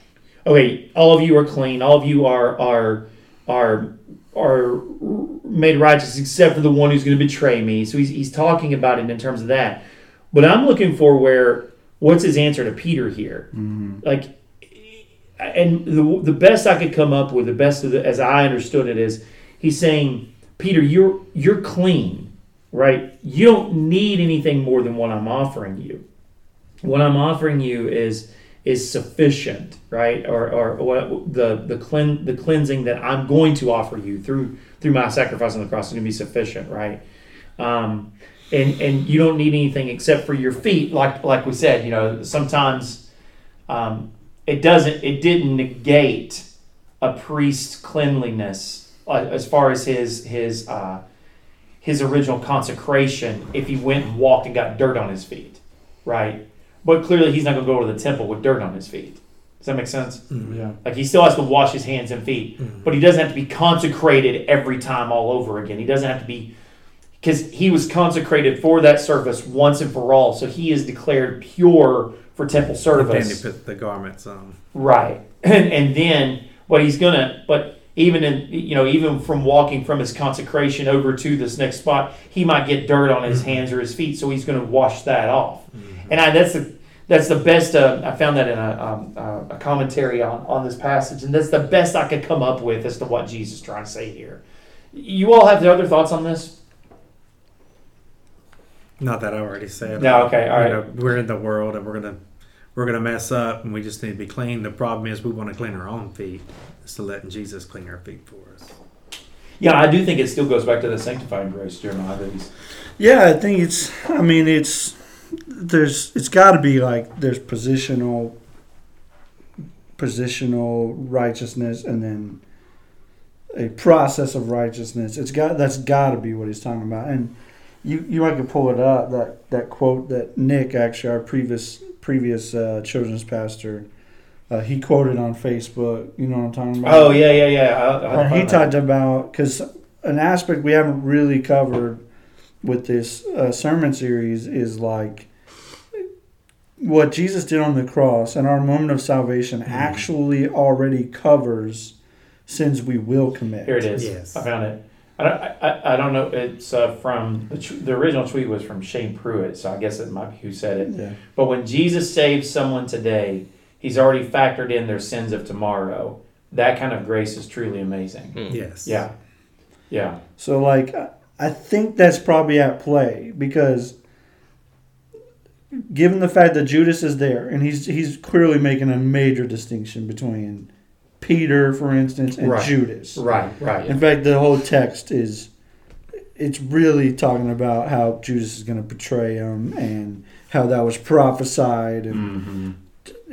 okay, all of you are clean, all of you are are are are made righteous except for the one who's going to betray me. So he's he's talking about it in terms of that. But I'm looking for where what's his answer to Peter here? Like and the, the best I could come up with, the best the, as I understood it, is he's saying, Peter, you're you're clean, right? You don't need anything more than what I'm offering you. What I'm offering you is is sufficient, right? Or, or what the the clean the cleansing that I'm going to offer you through through my sacrifice on the cross is going to be sufficient, right? Um, and and you don't need anything except for your feet, like like we said. You know, sometimes um, it doesn't it didn't negate a priest's cleanliness uh, as far as his his uh, his original consecration if he went and walked and got dirt on his feet, right? But clearly, he's not going to go to the temple with dirt on his feet. Does that make sense? Yeah. Like he still has to wash his hands and feet, but he doesn't have to be consecrated every time all over again. He doesn't have to be because he was consecrated for that service once and for all. So he is declared pure for temple service. And Then he put the garments on. Right. And, and then what he's gonna but even in you know, even from walking from his consecration over to this next spot, he might get dirt on his hands or his feet, so he's gonna wash that off. And I that's the that's the best. Uh, I found that in a, um, uh, a commentary on, on this passage, and that's the best I could come up with as to what Jesus is trying to say here. You all have the other thoughts on this? Not that I already said. No, okay, all You right. know, we're in the world and we're gonna we're gonna mess up and we just need to be clean. The problem is we want to clean our own feet. It's to letting Jesus clean our feet for us. Yeah, I do think it still goes back to the sanctifying grace, Jeremiah. That he's, Yeah, I think it's. I mean, it's there's. It's got to be like there's positional, positional righteousness, and then a process of righteousness. It's got that's got to be what he's talking about. And you you might could pull it up that that quote that Nick actually our previous previous uh, children's pastor. Uh, he quoted on Facebook. You know what I'm talking about? oh yeah, yeah, yeah. I'll, I'll And he find that. talked about because an aspect we haven't really covered with this uh, sermon series is like what Jesus did on the cross and our moment of salvation Mm-hmm. actually already covers sins we will commit. Here it is. Yes. I found it. I don't, I, I- I don't know. It's uh, from the, tr- the original tweet was from Shane Pruitt, so I guess it might be who said it. Yeah. But when Jesus saves someone today, he's already factored in their sins of tomorrow. That kind of grace is truly amazing. Hmm. Yes. Yeah. Yeah. So like I- I think that's probably at play because given the fact that Judas is there and he's he's clearly making a major distinction between Peter, for instance, and Right. Judas. Right. Right. In fact, the whole text is it's really talking about how Judas is going to betray him and how that was prophesied and hmm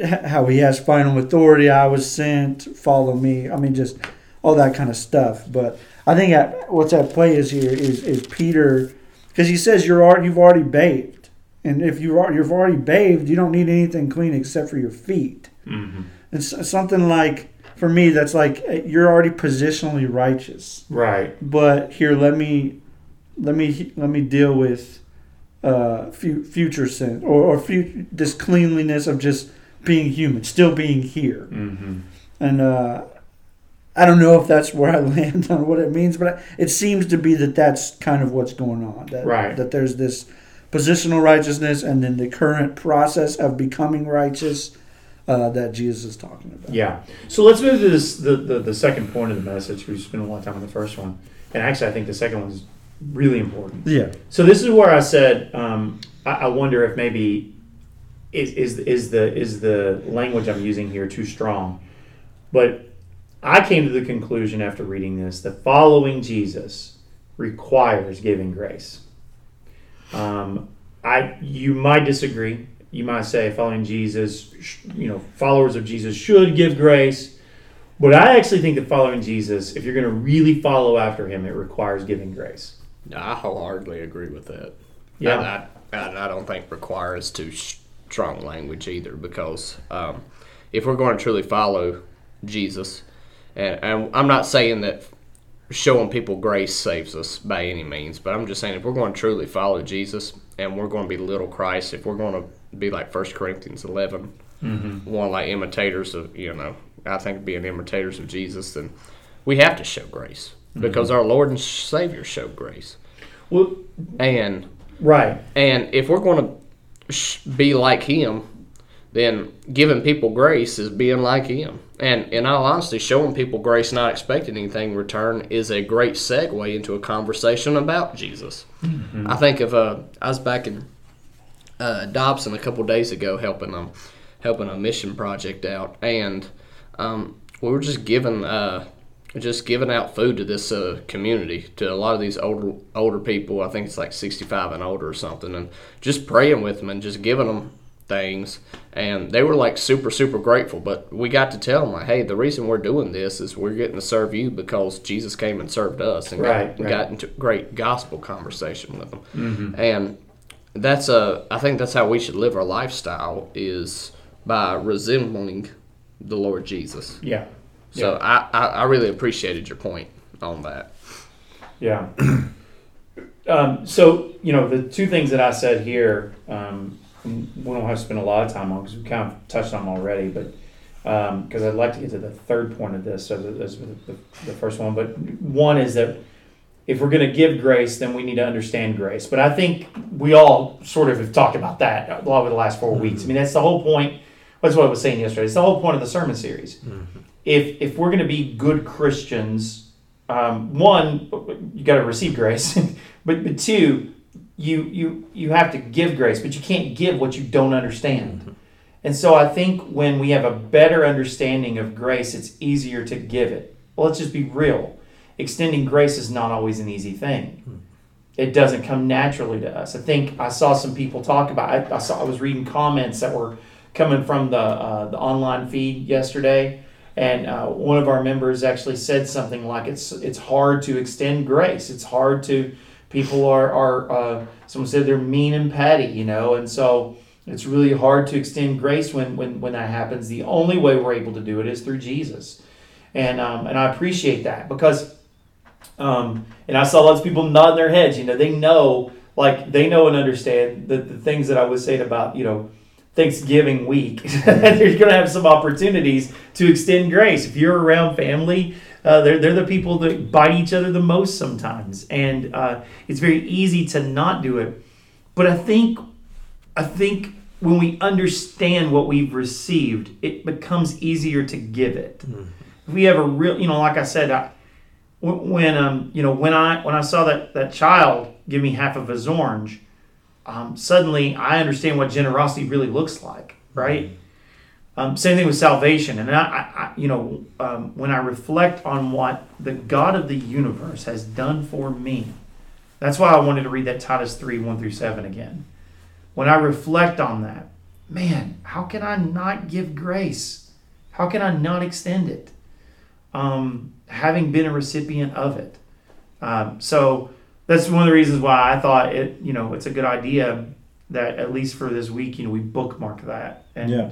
how he has final authority. I was sent, follow me. I mean, just all that kind of stuff. But I think at, what's at play is here is, is Peter, because he says you're al- you've already bathed, and if you are you've already bathed, you don't need anything clean except for your feet. hmm It's something like for me that's like eh, you're already positionally righteous Right. but here let me let me let me deal with uh fu- future sin or, or fu- this cleanliness of just being human still being here hmm and uh I don't know if that's where I land on what it means, but I- it seems to be that that's kind of what's going on. That, Right. That there's this positional righteousness and then the current process of becoming righteous uh, that Jesus is talking about. Yeah. So let's move to this the, the, the second point of the message. We spent a lot of time on the first one, and actually, I think the second one is really important. Yeah. So this is where I said um, I, I wonder if maybe is, is is the is the language I'm using here too strong, but I came to the conclusion after reading this that following Jesus requires giving grace. Um, I you might disagree. You might say following Jesus, you know, followers of Jesus should give grace. But I actually think that following Jesus, if you're going to really follow after him, it requires giving grace. I wholeheartedly agree with that. Yeah. And I, I don't think requires too strong language either because um, if we're going to truly follow Jesus, and, and I'm not saying that showing people grace saves us by any means, but I'm just saying if we're going to truly follow Jesus and we're going to be little Christ, if we're going to be like First Corinthians 11, mm-hmm. one like imitators of, you know, I think being imitators of Jesus, then we have to show grace mm-hmm. because our Lord and Savior showed grace. Well, And right. and if we're going to sh- be like him, then giving people grace is being like him. And in all honesty, showing people grace, not expecting anything in return, is a great segue into a conversation about Jesus. Mm-hmm. I think of uh, I was back in uh, Dobson a couple days ago helping them helping a mission project out, and um, we were just giving uh, just giving out food to this uh, community to a lot of these older older people. I think it's like sixty five and older or something, and just praying with them and just giving them things, and they were like super super grateful. But we got to tell them like, hey, the reason we're doing this is we're getting to serve you because Jesus came and served us and Right, got, right. got into great gospel conversation with them, and that's a I think that's how we should live our lifestyle is by resembling the Lord Jesus. Yeah. So I, I, I really appreciated your point on that. Yeah. um, so you know the two things that I said here, um, we don't have to spend a lot of time on because we kind of touched on them already, but because I'd like to get to the third point of this, so that's the, the, the first one. But one is that if we're going to give grace, then we need to understand grace. But I think we all sort of have talked about that a lot over the last 4 weeks. I mean, that's the whole point. That's what I was saying yesterday. It's the whole point of the sermon series. If if we're going to be good Christians, um, one, you got to receive grace, but but two, you you you have to give grace, but you can't give what you don't understand. And so I think when we have a better understanding of grace, it's easier to give it. Well, let's just be real. Extending grace is not always an easy thing. It doesn't come naturally to us. I think I saw some people talk about. I, I saw. I was reading comments that were coming from the uh, the online feed yesterday, and uh, one of our members actually said something like, "It's it's hard to extend grace. It's hard to people are are uh, someone said they're mean and petty, you know, and so it's really hard to extend grace when when when that happens. The only way we're able to do it is through Jesus, and um, and I appreciate that because, um, and I saw lots of people nodding their heads. You know, they know like they know and understand the, the things that I was saying about you know Thanksgiving week. There's going to have some opportunities to extend grace. If you're around family, uh, they're, they're the people that bite each other the most sometimes. And uh, it's very easy to not do it. But I think, I think when we understand what we've received, it becomes easier to give it. If we have a real, you know, like I said, I, when um, you know, when I when I saw that that child give me half of his orange, um, suddenly I understand what generosity really looks like, right? Um, same thing with salvation, and I, I, I you know, um, when I reflect on what the God of the universe has done for me, that's why I wanted to read that Titus three one through seven again. When I reflect on that, man, how can I not give grace? How can I not extend it? Um, having been a recipient of it, um, so that's one of the reasons why I thought it, you know, it's a good idea that at least for this week, you know, we bookmark that. And, Yeah.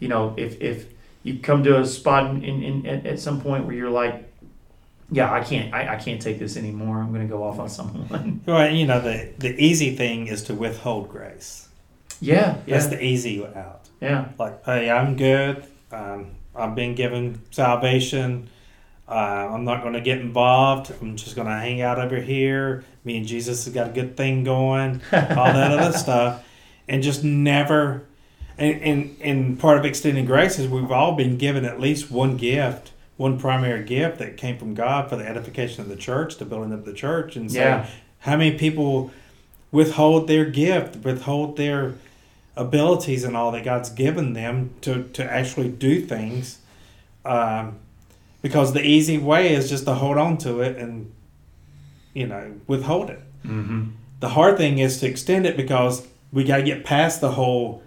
you know, if, if you come to a spot in, in, in at, at some point where you're like, yeah, I can't, I, I can't take this anymore. I'm going to go off on someone. Well, you know, the, the easy thing is to withhold grace. yeah. Yeah. That's the easy out. yeah. Like, hey, I'm good. Um, I've been given salvation. Uh, I'm not going to get involved. I'm just going to hang out over here. Me and Jesus has got a good thing going. All that other stuff, and just never. And, and and part of extending grace is we've all been given at least one gift, one primary gift that came from God for the edification of the church, the building of the church. And so, Yeah. how many people withhold their gift, withhold their abilities and all that God's given them to, to actually do things. Um, because the easy way is just to hold on to it and, you know, withhold it. Mm-hmm. The hard thing is to extend it because we got to get past the whole,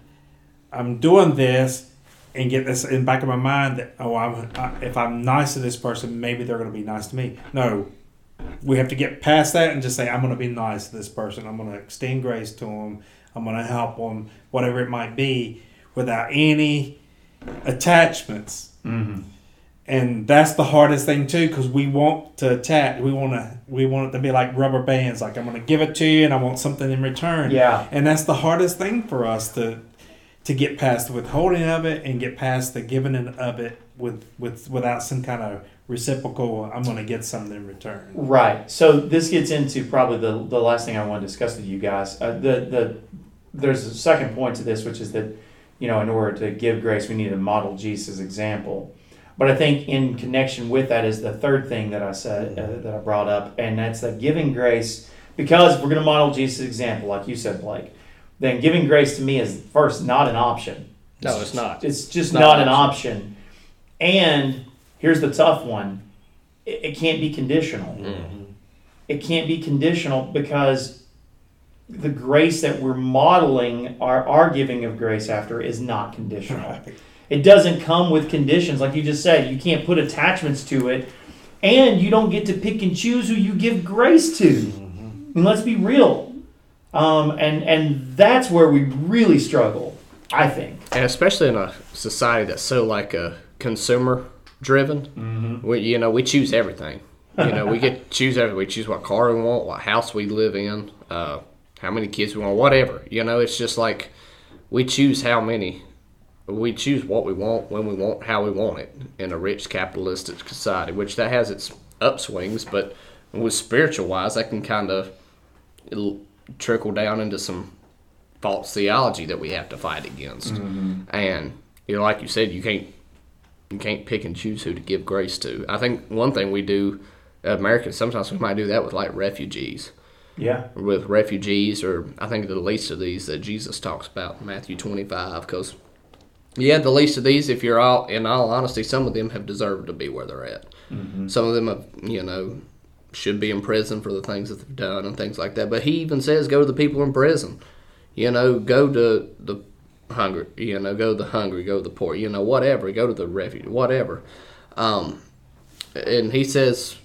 I'm doing this and get this in the back of my mind that, oh, I'm, I, if I'm nice to this person, maybe they're going to be nice to me. No, we have to get past that and just say, I'm going to be nice to this person. I'm going to extend grace to them. I'm going to help them, whatever it might be, without any attachments. Mm-hmm. And that's the hardest thing too, because we want to attach. We want to. We want it to be like rubber bands. Like I'm going to give it to you, and I want something in return. Yeah. And that's the hardest thing for us to to get past the withholding of it and get past the giving of it with with without some kind of reciprocal. I'm going to get something in return. Right. So this gets into probably the, the last thing I want to discuss with you guys. Uh, the the there's a second point to this, which is that you know in order to give grace, we need to model Jesus' example. But I think in connection with that is the third thing that I said uh, that I brought up, and that's that giving grace. Because we're going to model Jesus' example, like you said, Blake, then giving grace to me is first not an option. No, it's not. It's just It's not not, an an option. And here's the tough one: it, it can't be conditional. Mm. It can't be conditional because the grace that we're modeling our, our giving of grace after is not conditional. It doesn't come with conditions. Like you just said, you can't put attachments to it. And you don't get to pick and choose who you give grace to. And let's be real. Um, and, and that's where we really struggle, I think. and especially in a society that's so like a consumer driven we you know we choose everything you know we get to choose everything we choose what car we want what house we live in uh, how many kids we want whatever you know it's just like we choose how many we choose what we want when we want how we want it in a rich capitalistic society which that has its upswings but with spiritual wise that can kind of it'll trickle down into some false theology that we have to fight against. Mm-hmm. And you know, like you said, you can't you can't pick and choose who to give grace to. I think one thing we do, uh, Americans, sometimes we might do that with like refugees, Yeah. with refugees, or I think the least of these that Jesus talks about in Matthew twenty five, because yeah, the least of these, if you're all in all honesty, some of them have deserved to be where they're at. Some of them have, you know, should be in prison for the things that they've done and things like that. But he even says, go to the people in prison. You know, go to the hungry. You know, go to the hungry, go to the poor. You know, whatever. Go to the refuge, whatever. Um, and he says,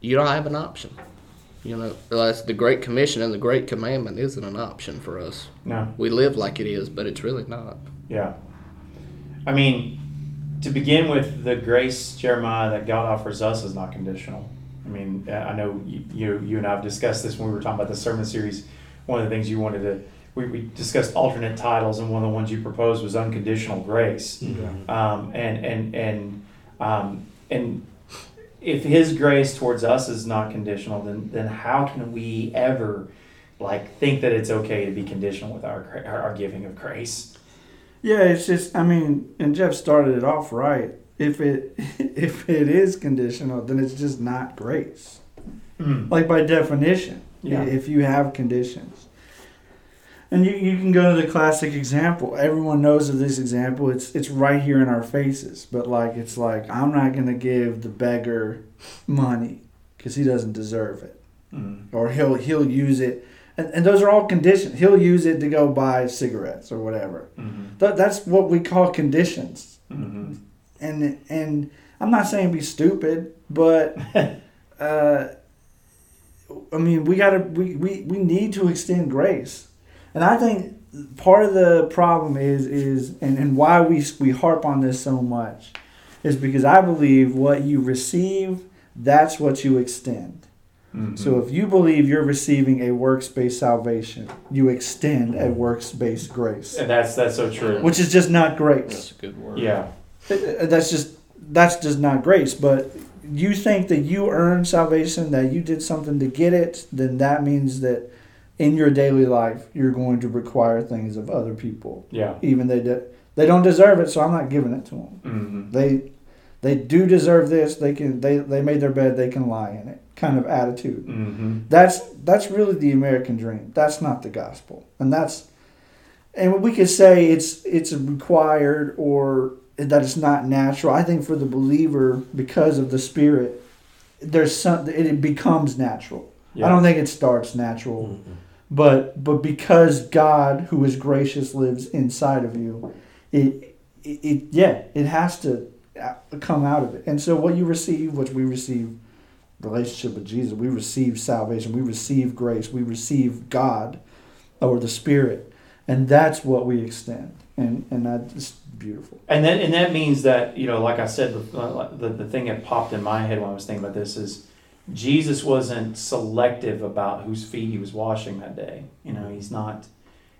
you don't have an option. You know, that's the Great Commission and the Great Commandment isn't an option for us. No. We live like it is, but it's really not. Yeah. I mean, to begin with, the grace, Jeremiah, that God offers us is not conditional. I mean, I know you, you, you and I have discussed this when we were talking about the sermon series. One of the things you wanted to, we, we discussed alternate titles, and one of the ones you proposed was unconditional grace. Um, and and and um, and if His grace towards us is not conditional, then then how can we ever like think that it's okay to be conditional with our, our giving of grace? Yeah, it's just I mean, and Jeff started it off right. If it if it is conditional, then it's just not grace. Like by definition, Yeah. if you have conditions. And you, you can go to the classic example. Everyone knows of this example. It's it's right here in our faces. But like it's like I'm not gonna give the beggar money because he doesn't deserve it, Mm. or he'll he'll use it. And, and those are all conditions. He'll use it to go buy cigarettes or whatever. Mhm. That, that's what we call conditions. Mhm. And and I'm not saying be stupid, but uh, I mean we gotta we, we, we need to extend grace. And I think part of the problem is is and, and why we we harp on this so much is because I believe what you receive, that's what you extend. Mhm. So if you believe you're receiving a works-based salvation, you extend a works-based grace, And that's that's so true. which is just not grace. That's a good word. Yeah. Uh, That's just that's just not grace. But you think that you earned salvation, that you did something to get it, then that means that in your daily life you're going to require things of other people, Yeah. even they de- they don't deserve it. So I'm not giving it to them. hmm They they do deserve this. They can they they made their bed. They can lie in it. Kind of attitude. hmm That's that's really the American dream. That's not the gospel, and that's and we could say it's it's required or that it's not natural. I think for the believer, because of the Spirit, there's some it, becomes natural. Yeah. I don't think it starts natural, but but because God, who is gracious, lives inside of you, it it, it yeah it has to uh, come out of it. And so what you receive, what we receive relationship with Jesus. We receive salvation. We receive grace. We receive God or the Spirit. And that's what we extend. And and that's beautiful. And then and that means that you know, like I said, uh, the the thing that popped in my head when I was thinking about this is Jesus wasn't selective about whose feet he was washing that day. You know, he's not.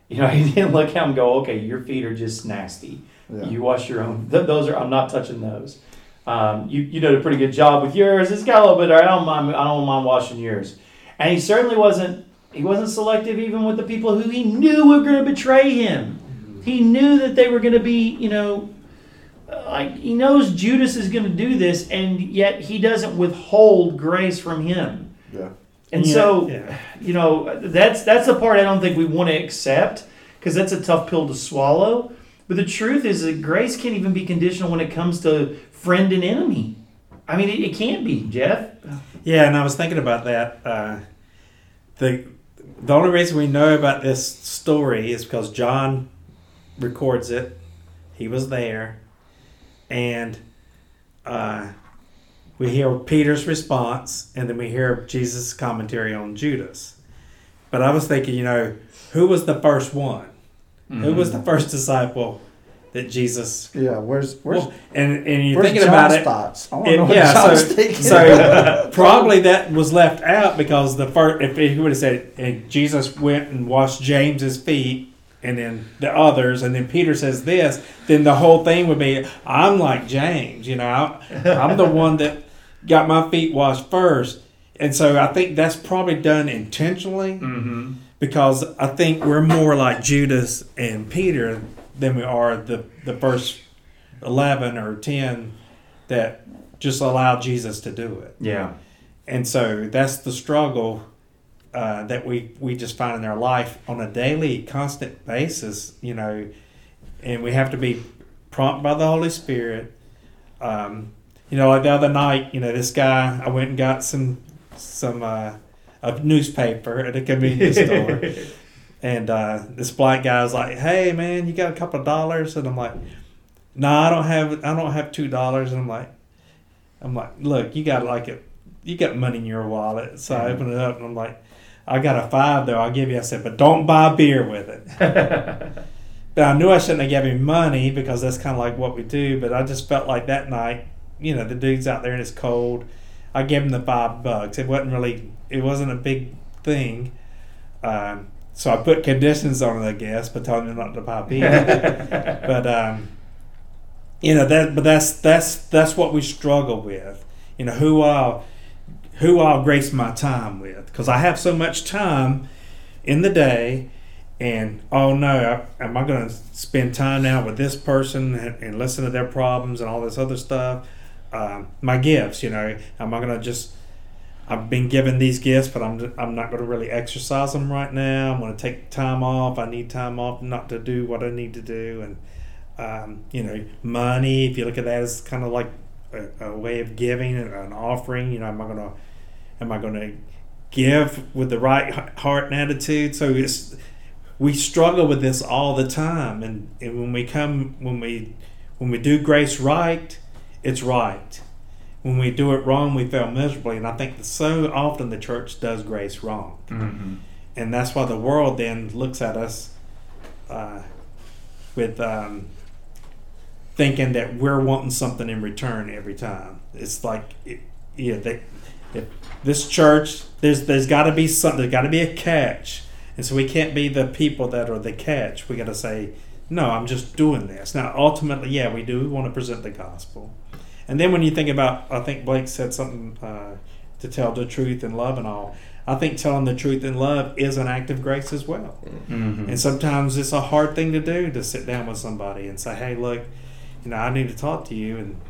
You know, he didn't look at him and go, "Okay, your feet are just nasty. Yeah. You wash your own. Th- those are. I'm not touching those. Um, you you did a pretty good job with yours. It's got a little bit. I don't mind. I don't mind washing yours. And he certainly wasn't. He wasn't selective even with the people who he knew were going to betray him. He knew that they were going to be. You know, uh, like he knows Judas is going to do this, and yet he doesn't withhold grace from him. Yeah. And Yeah, so, yeah. you know, that's that's the part I don't think we want to accept because that's a tough pill to swallow. But the truth is that grace can't even be conditional when it comes to friend and enemy. I mean, it, it can't be, Jeff. Yeah, and I was thinking about that. Uh, the the only reason we know about this story is because John records it. He was there, and uh, we hear Peter's response, and then we hear Jesus' commentary on Judas. But I was thinking, you know, who was the first one? Who was the first disciple that Jesus? Yeah, where's where's Well, and and you're thinking John's about it. thoughts? I want to it- know what yeah, John's so, thinking. so probably that was left out because the first, if he would have said, and Jesus went and washed James's feet, and then the others, and then Peter says this, then the whole thing would be, I'm like James, you know, I- I'm the one that got my feet washed first, and so I think that's probably done intentionally Mm-hmm. because I think we're more like Judas and Peter than we are the the first eleven or ten that just allow Jesus to do it. Yeah. And so that's the struggle uh, that we we just find in our life on a daily, constant basis. You know, and we have to be prompted by the Holy Spirit. Um, you know, like the other night, you know, this guy, I went and got some some uh, a newspaper at a convenience store. And uh, this black guy's like, "Hey, man, you got a couple of dollars?" And I'm like, "No, I don't have. I don't have two dollars." And I'm like, "I'm like, look, you got like a, you got money in your wallet." So I open it up and I'm like, "I got a five though. I'll give you." I said, "But don't buy beer with it." But I knew I shouldn't have given him money because that's kind of like what we do. But I just felt like that night, you know, the dude's out there and it's cold. I gave him the five bucks. It wasn't really, it wasn't a big thing. Um, so I put conditions on it, I guess, but told him not to pop in. but um, you know that, but that's that's that's what we struggle with. You know who I'll who I'll grace my time with because I have so much time in the day and oh no, am I going to spend time now with this person and, and listen to their problems and all this other stuff? Um, my gifts, you know, am I going to just? I've been given these gifts, but I'm I'm not going to really exercise them right now. I'm going to take time off. I need time off not to do what I need to do, and um, you know, money. If you look at that as kind of like a, a way of giving, an offering. You know, am I going to am I going to give with the right heart and attitude? So it's we struggle with this all the time and, and when we come when we when we do grace right it's right when we do it wrong we fail miserably and i think that so often the church does grace wrong Mm-hmm. and that's why the world then looks at us uh, with um, thinking that we're wanting something in return every time it's like it, yeah they, if this church there's there's got to be something there's got to be a catch and so we can't be the people that are the catch. We got to say, no, I'm just doing this. Now, ultimately, yeah, we do want to present the gospel. And then when you think about, I think Blake said something uh, to tell the truth and love and all. I think telling the truth in love is an act of grace as well. Mm-hmm. And sometimes it's a hard thing to do to sit down with somebody and say, hey, look, you know, I need to talk to you. And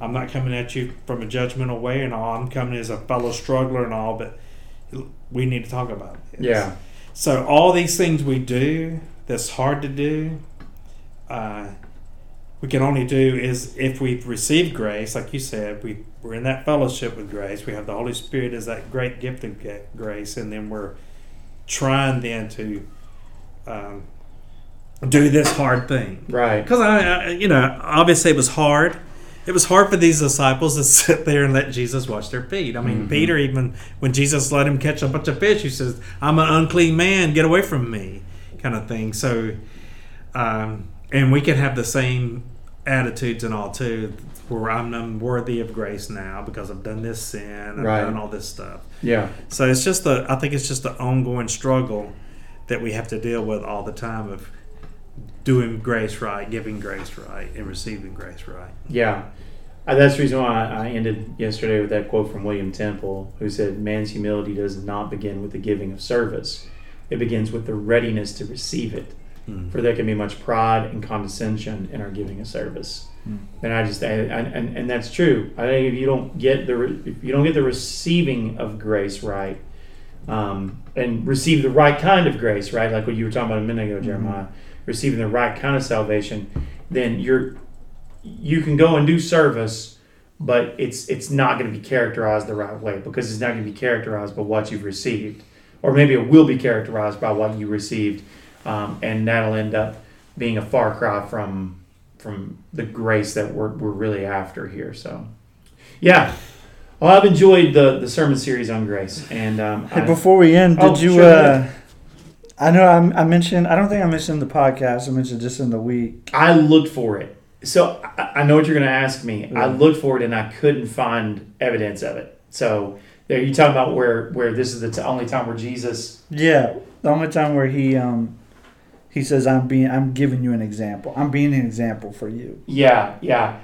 I'm not coming at you from a judgmental way and all. I'm coming as a fellow struggler and all, but we need to talk about it. Yeah. So all these things we do that's hard to do, uh, we can only do is if we've received grace, like you said, we we're in that fellowship with grace. We have the Holy Spirit as that great gift of grace, and then we're trying then to um, do this hard thing. Right. Because I, I, you know, obviously it was hard. It was hard for these disciples to sit there and let Jesus wash their feet. I mean, Mhm. Peter even when Jesus let him catch a bunch of fish, he says, "I'm an unclean man. Get away from me," kind of thing. So, um, and we can have the same attitudes and all too, where I'm unworthy of grace now because I've done this sin, I've Right. done all this stuff. Yeah. So it's just the I think it's just the ongoing struggle that we have to deal with all the time of doing grace right, giving grace right, and receiving grace right. Yeah. Uh, that's the reason why I ended yesterday with that quote from William Temple, who said, Man's humility does not begin with the giving of service, it begins with the readiness to receive it. For there can be much pride and condescension in our giving a service. And I just, I, I, and, and that's true. I think if you don't get the, re- if you don't get the receiving of grace right, um, and receive the right kind of grace, right? Like what you were talking about a minute ago, Jeremiah, receiving the right kind of salvation, then you're you can go and do service, but it's it's not going to be characterized the right way because it's not going to be characterized by what you've received. or maybe it will be characterized by what you received, um, and that'll end up being a far cry from from the grace that we're, we're really after here. So, yeah. Well, I've enjoyed the, the sermon series on grace, and um, Hey, I- before we end, did Oh, you? sure, uh, I know I, I mentioned. I don't think I mentioned the podcast. I mentioned just in the week. I looked for it. So I, I know what you're going to ask me. I looked for it and I couldn't find evidence of it. So are you talking about where where this is the t- only time where Jesus? Yeah, the only time where he um he says I'm being I'm giving you an example. I'm being an example for you. Yeah, yeah.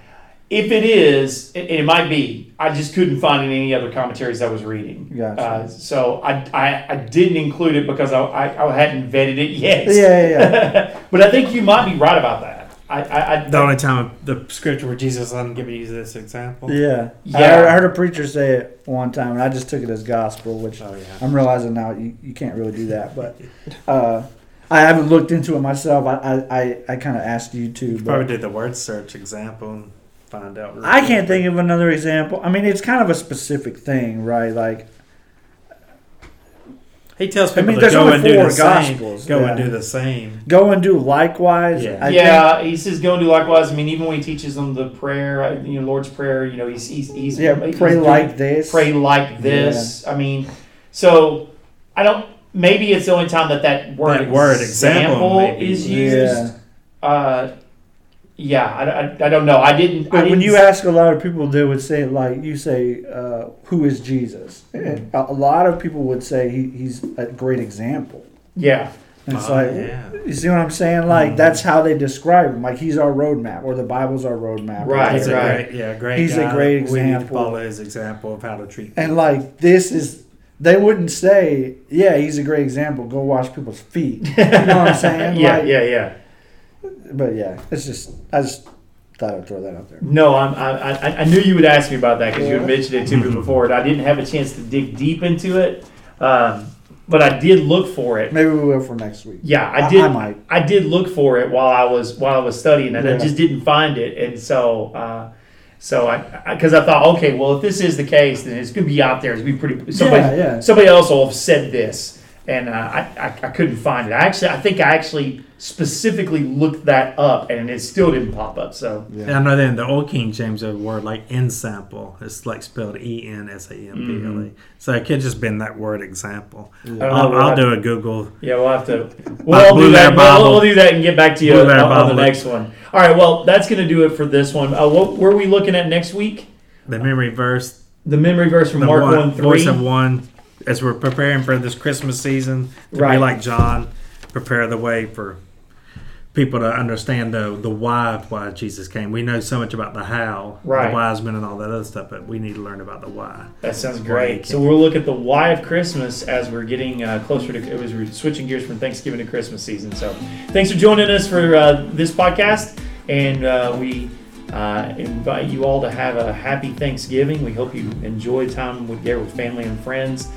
If it is, it, it might be. I just couldn't find in any other commentaries I was reading. Gotcha. Uh, so I, I I didn't include it because I I, I hadn't vetted it yet. Yeah, yeah, yeah. but I think you might be right about that. I I, I The only time the scripture where Jesus, I'm giving you this example. yeah. I, Yeah. heard, I heard a preacher say it one time, and I just took it as gospel, which Oh yeah. I'm realizing now you, you can't really do that. But uh, I haven't looked into it myself. I I, I, I kind of asked you to, Probably but did the word search example and find out. real I can't think of another example. I mean, it's kind of a specific thing, right? Like He tells I people mean, to go and do four the same. gospels, Go and do the same. go and do likewise. Yeah. I think- yeah, he says go and do likewise. I mean, even when he teaches them the prayer, uh, you know, Lord's prayer, you know, he's he's, he's yeah. he's Pray doing- like this. pray like this. I mean, so I don't. Maybe it's the only time that that word That word example, maybe. is used. Yeah. Uh, yeah, I, I, I don't know. I didn't. I But when didn't you s- ask a lot of people, they would say like you say, uh, "Who is Jesus?" Mm-hmm. A, a lot of people would say he, he's a great example. yeah, And it's Oh, like, yeah. you see what I'm saying? Like Mhm. that's how they describe him. Like he's our roadmap, or the Bible's our roadmap. or Right, He's a right. great, yeah, great. He's a guy. great We need to example. follow his example of how to treat. And like this is, they wouldn't say, "Yeah, he's a great example." Go wash people's feet. You know what I'm saying? yeah, Like, yeah, yeah. But yeah, it's just I just thought I'd throw that out there. No, I'm, I, I, I knew you would ask me about that because you had mentioned it to me Mhm. before, and I didn't have a chance to dig deep into it. Um, but I did look for it. Maybe we will for next week. Yeah, I I- did. I might. I did look for it while I was while I was studying, and I just didn't find it. And so, uh, so I because I, thought, okay, well, if this is the case, then it's going to be out there. It's going to be pretty. Somebody, yeah, yeah. somebody else will have said this, and uh, I, I I couldn't find it. I actually, I think I actually specifically looked that up, and it still didn't pop up. So Yeah, I know that in the old King James, a word like ensample, it's like spelled E N S A M P L Mm-hmm. E. So it could just been that word example. Yeah. I'll, we'll I'll have- do a Google. Yeah, we'll have to. We'll do that. We'll, we'll do that and get back to you on, on the next one. All right. Well, that's going to do it for this one. Uh, what were we looking at next week? The memory verse, The memory verse from the Mark one, one voice three. of one, as we're preparing for this Christmas season to Right. be like John, prepare the way for people to understand the the why of why Jesus came. We know so much about the how, Right. the wise men and all that other stuff, but we need to learn about the why. That sounds great. So we'll look at the why of Christmas as we're getting uh, closer to. It was we're switching gears from Thanksgiving to Christmas season. So, thanks for joining us for uh, this podcast, and uh, we uh, invite you all to have a happy Thanksgiving. We hope you enjoy time with there with family and friends,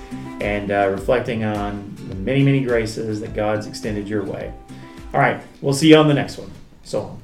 and uh, reflecting on the many many graces that God's extended your way. All right, we'll see you on the next one. So long.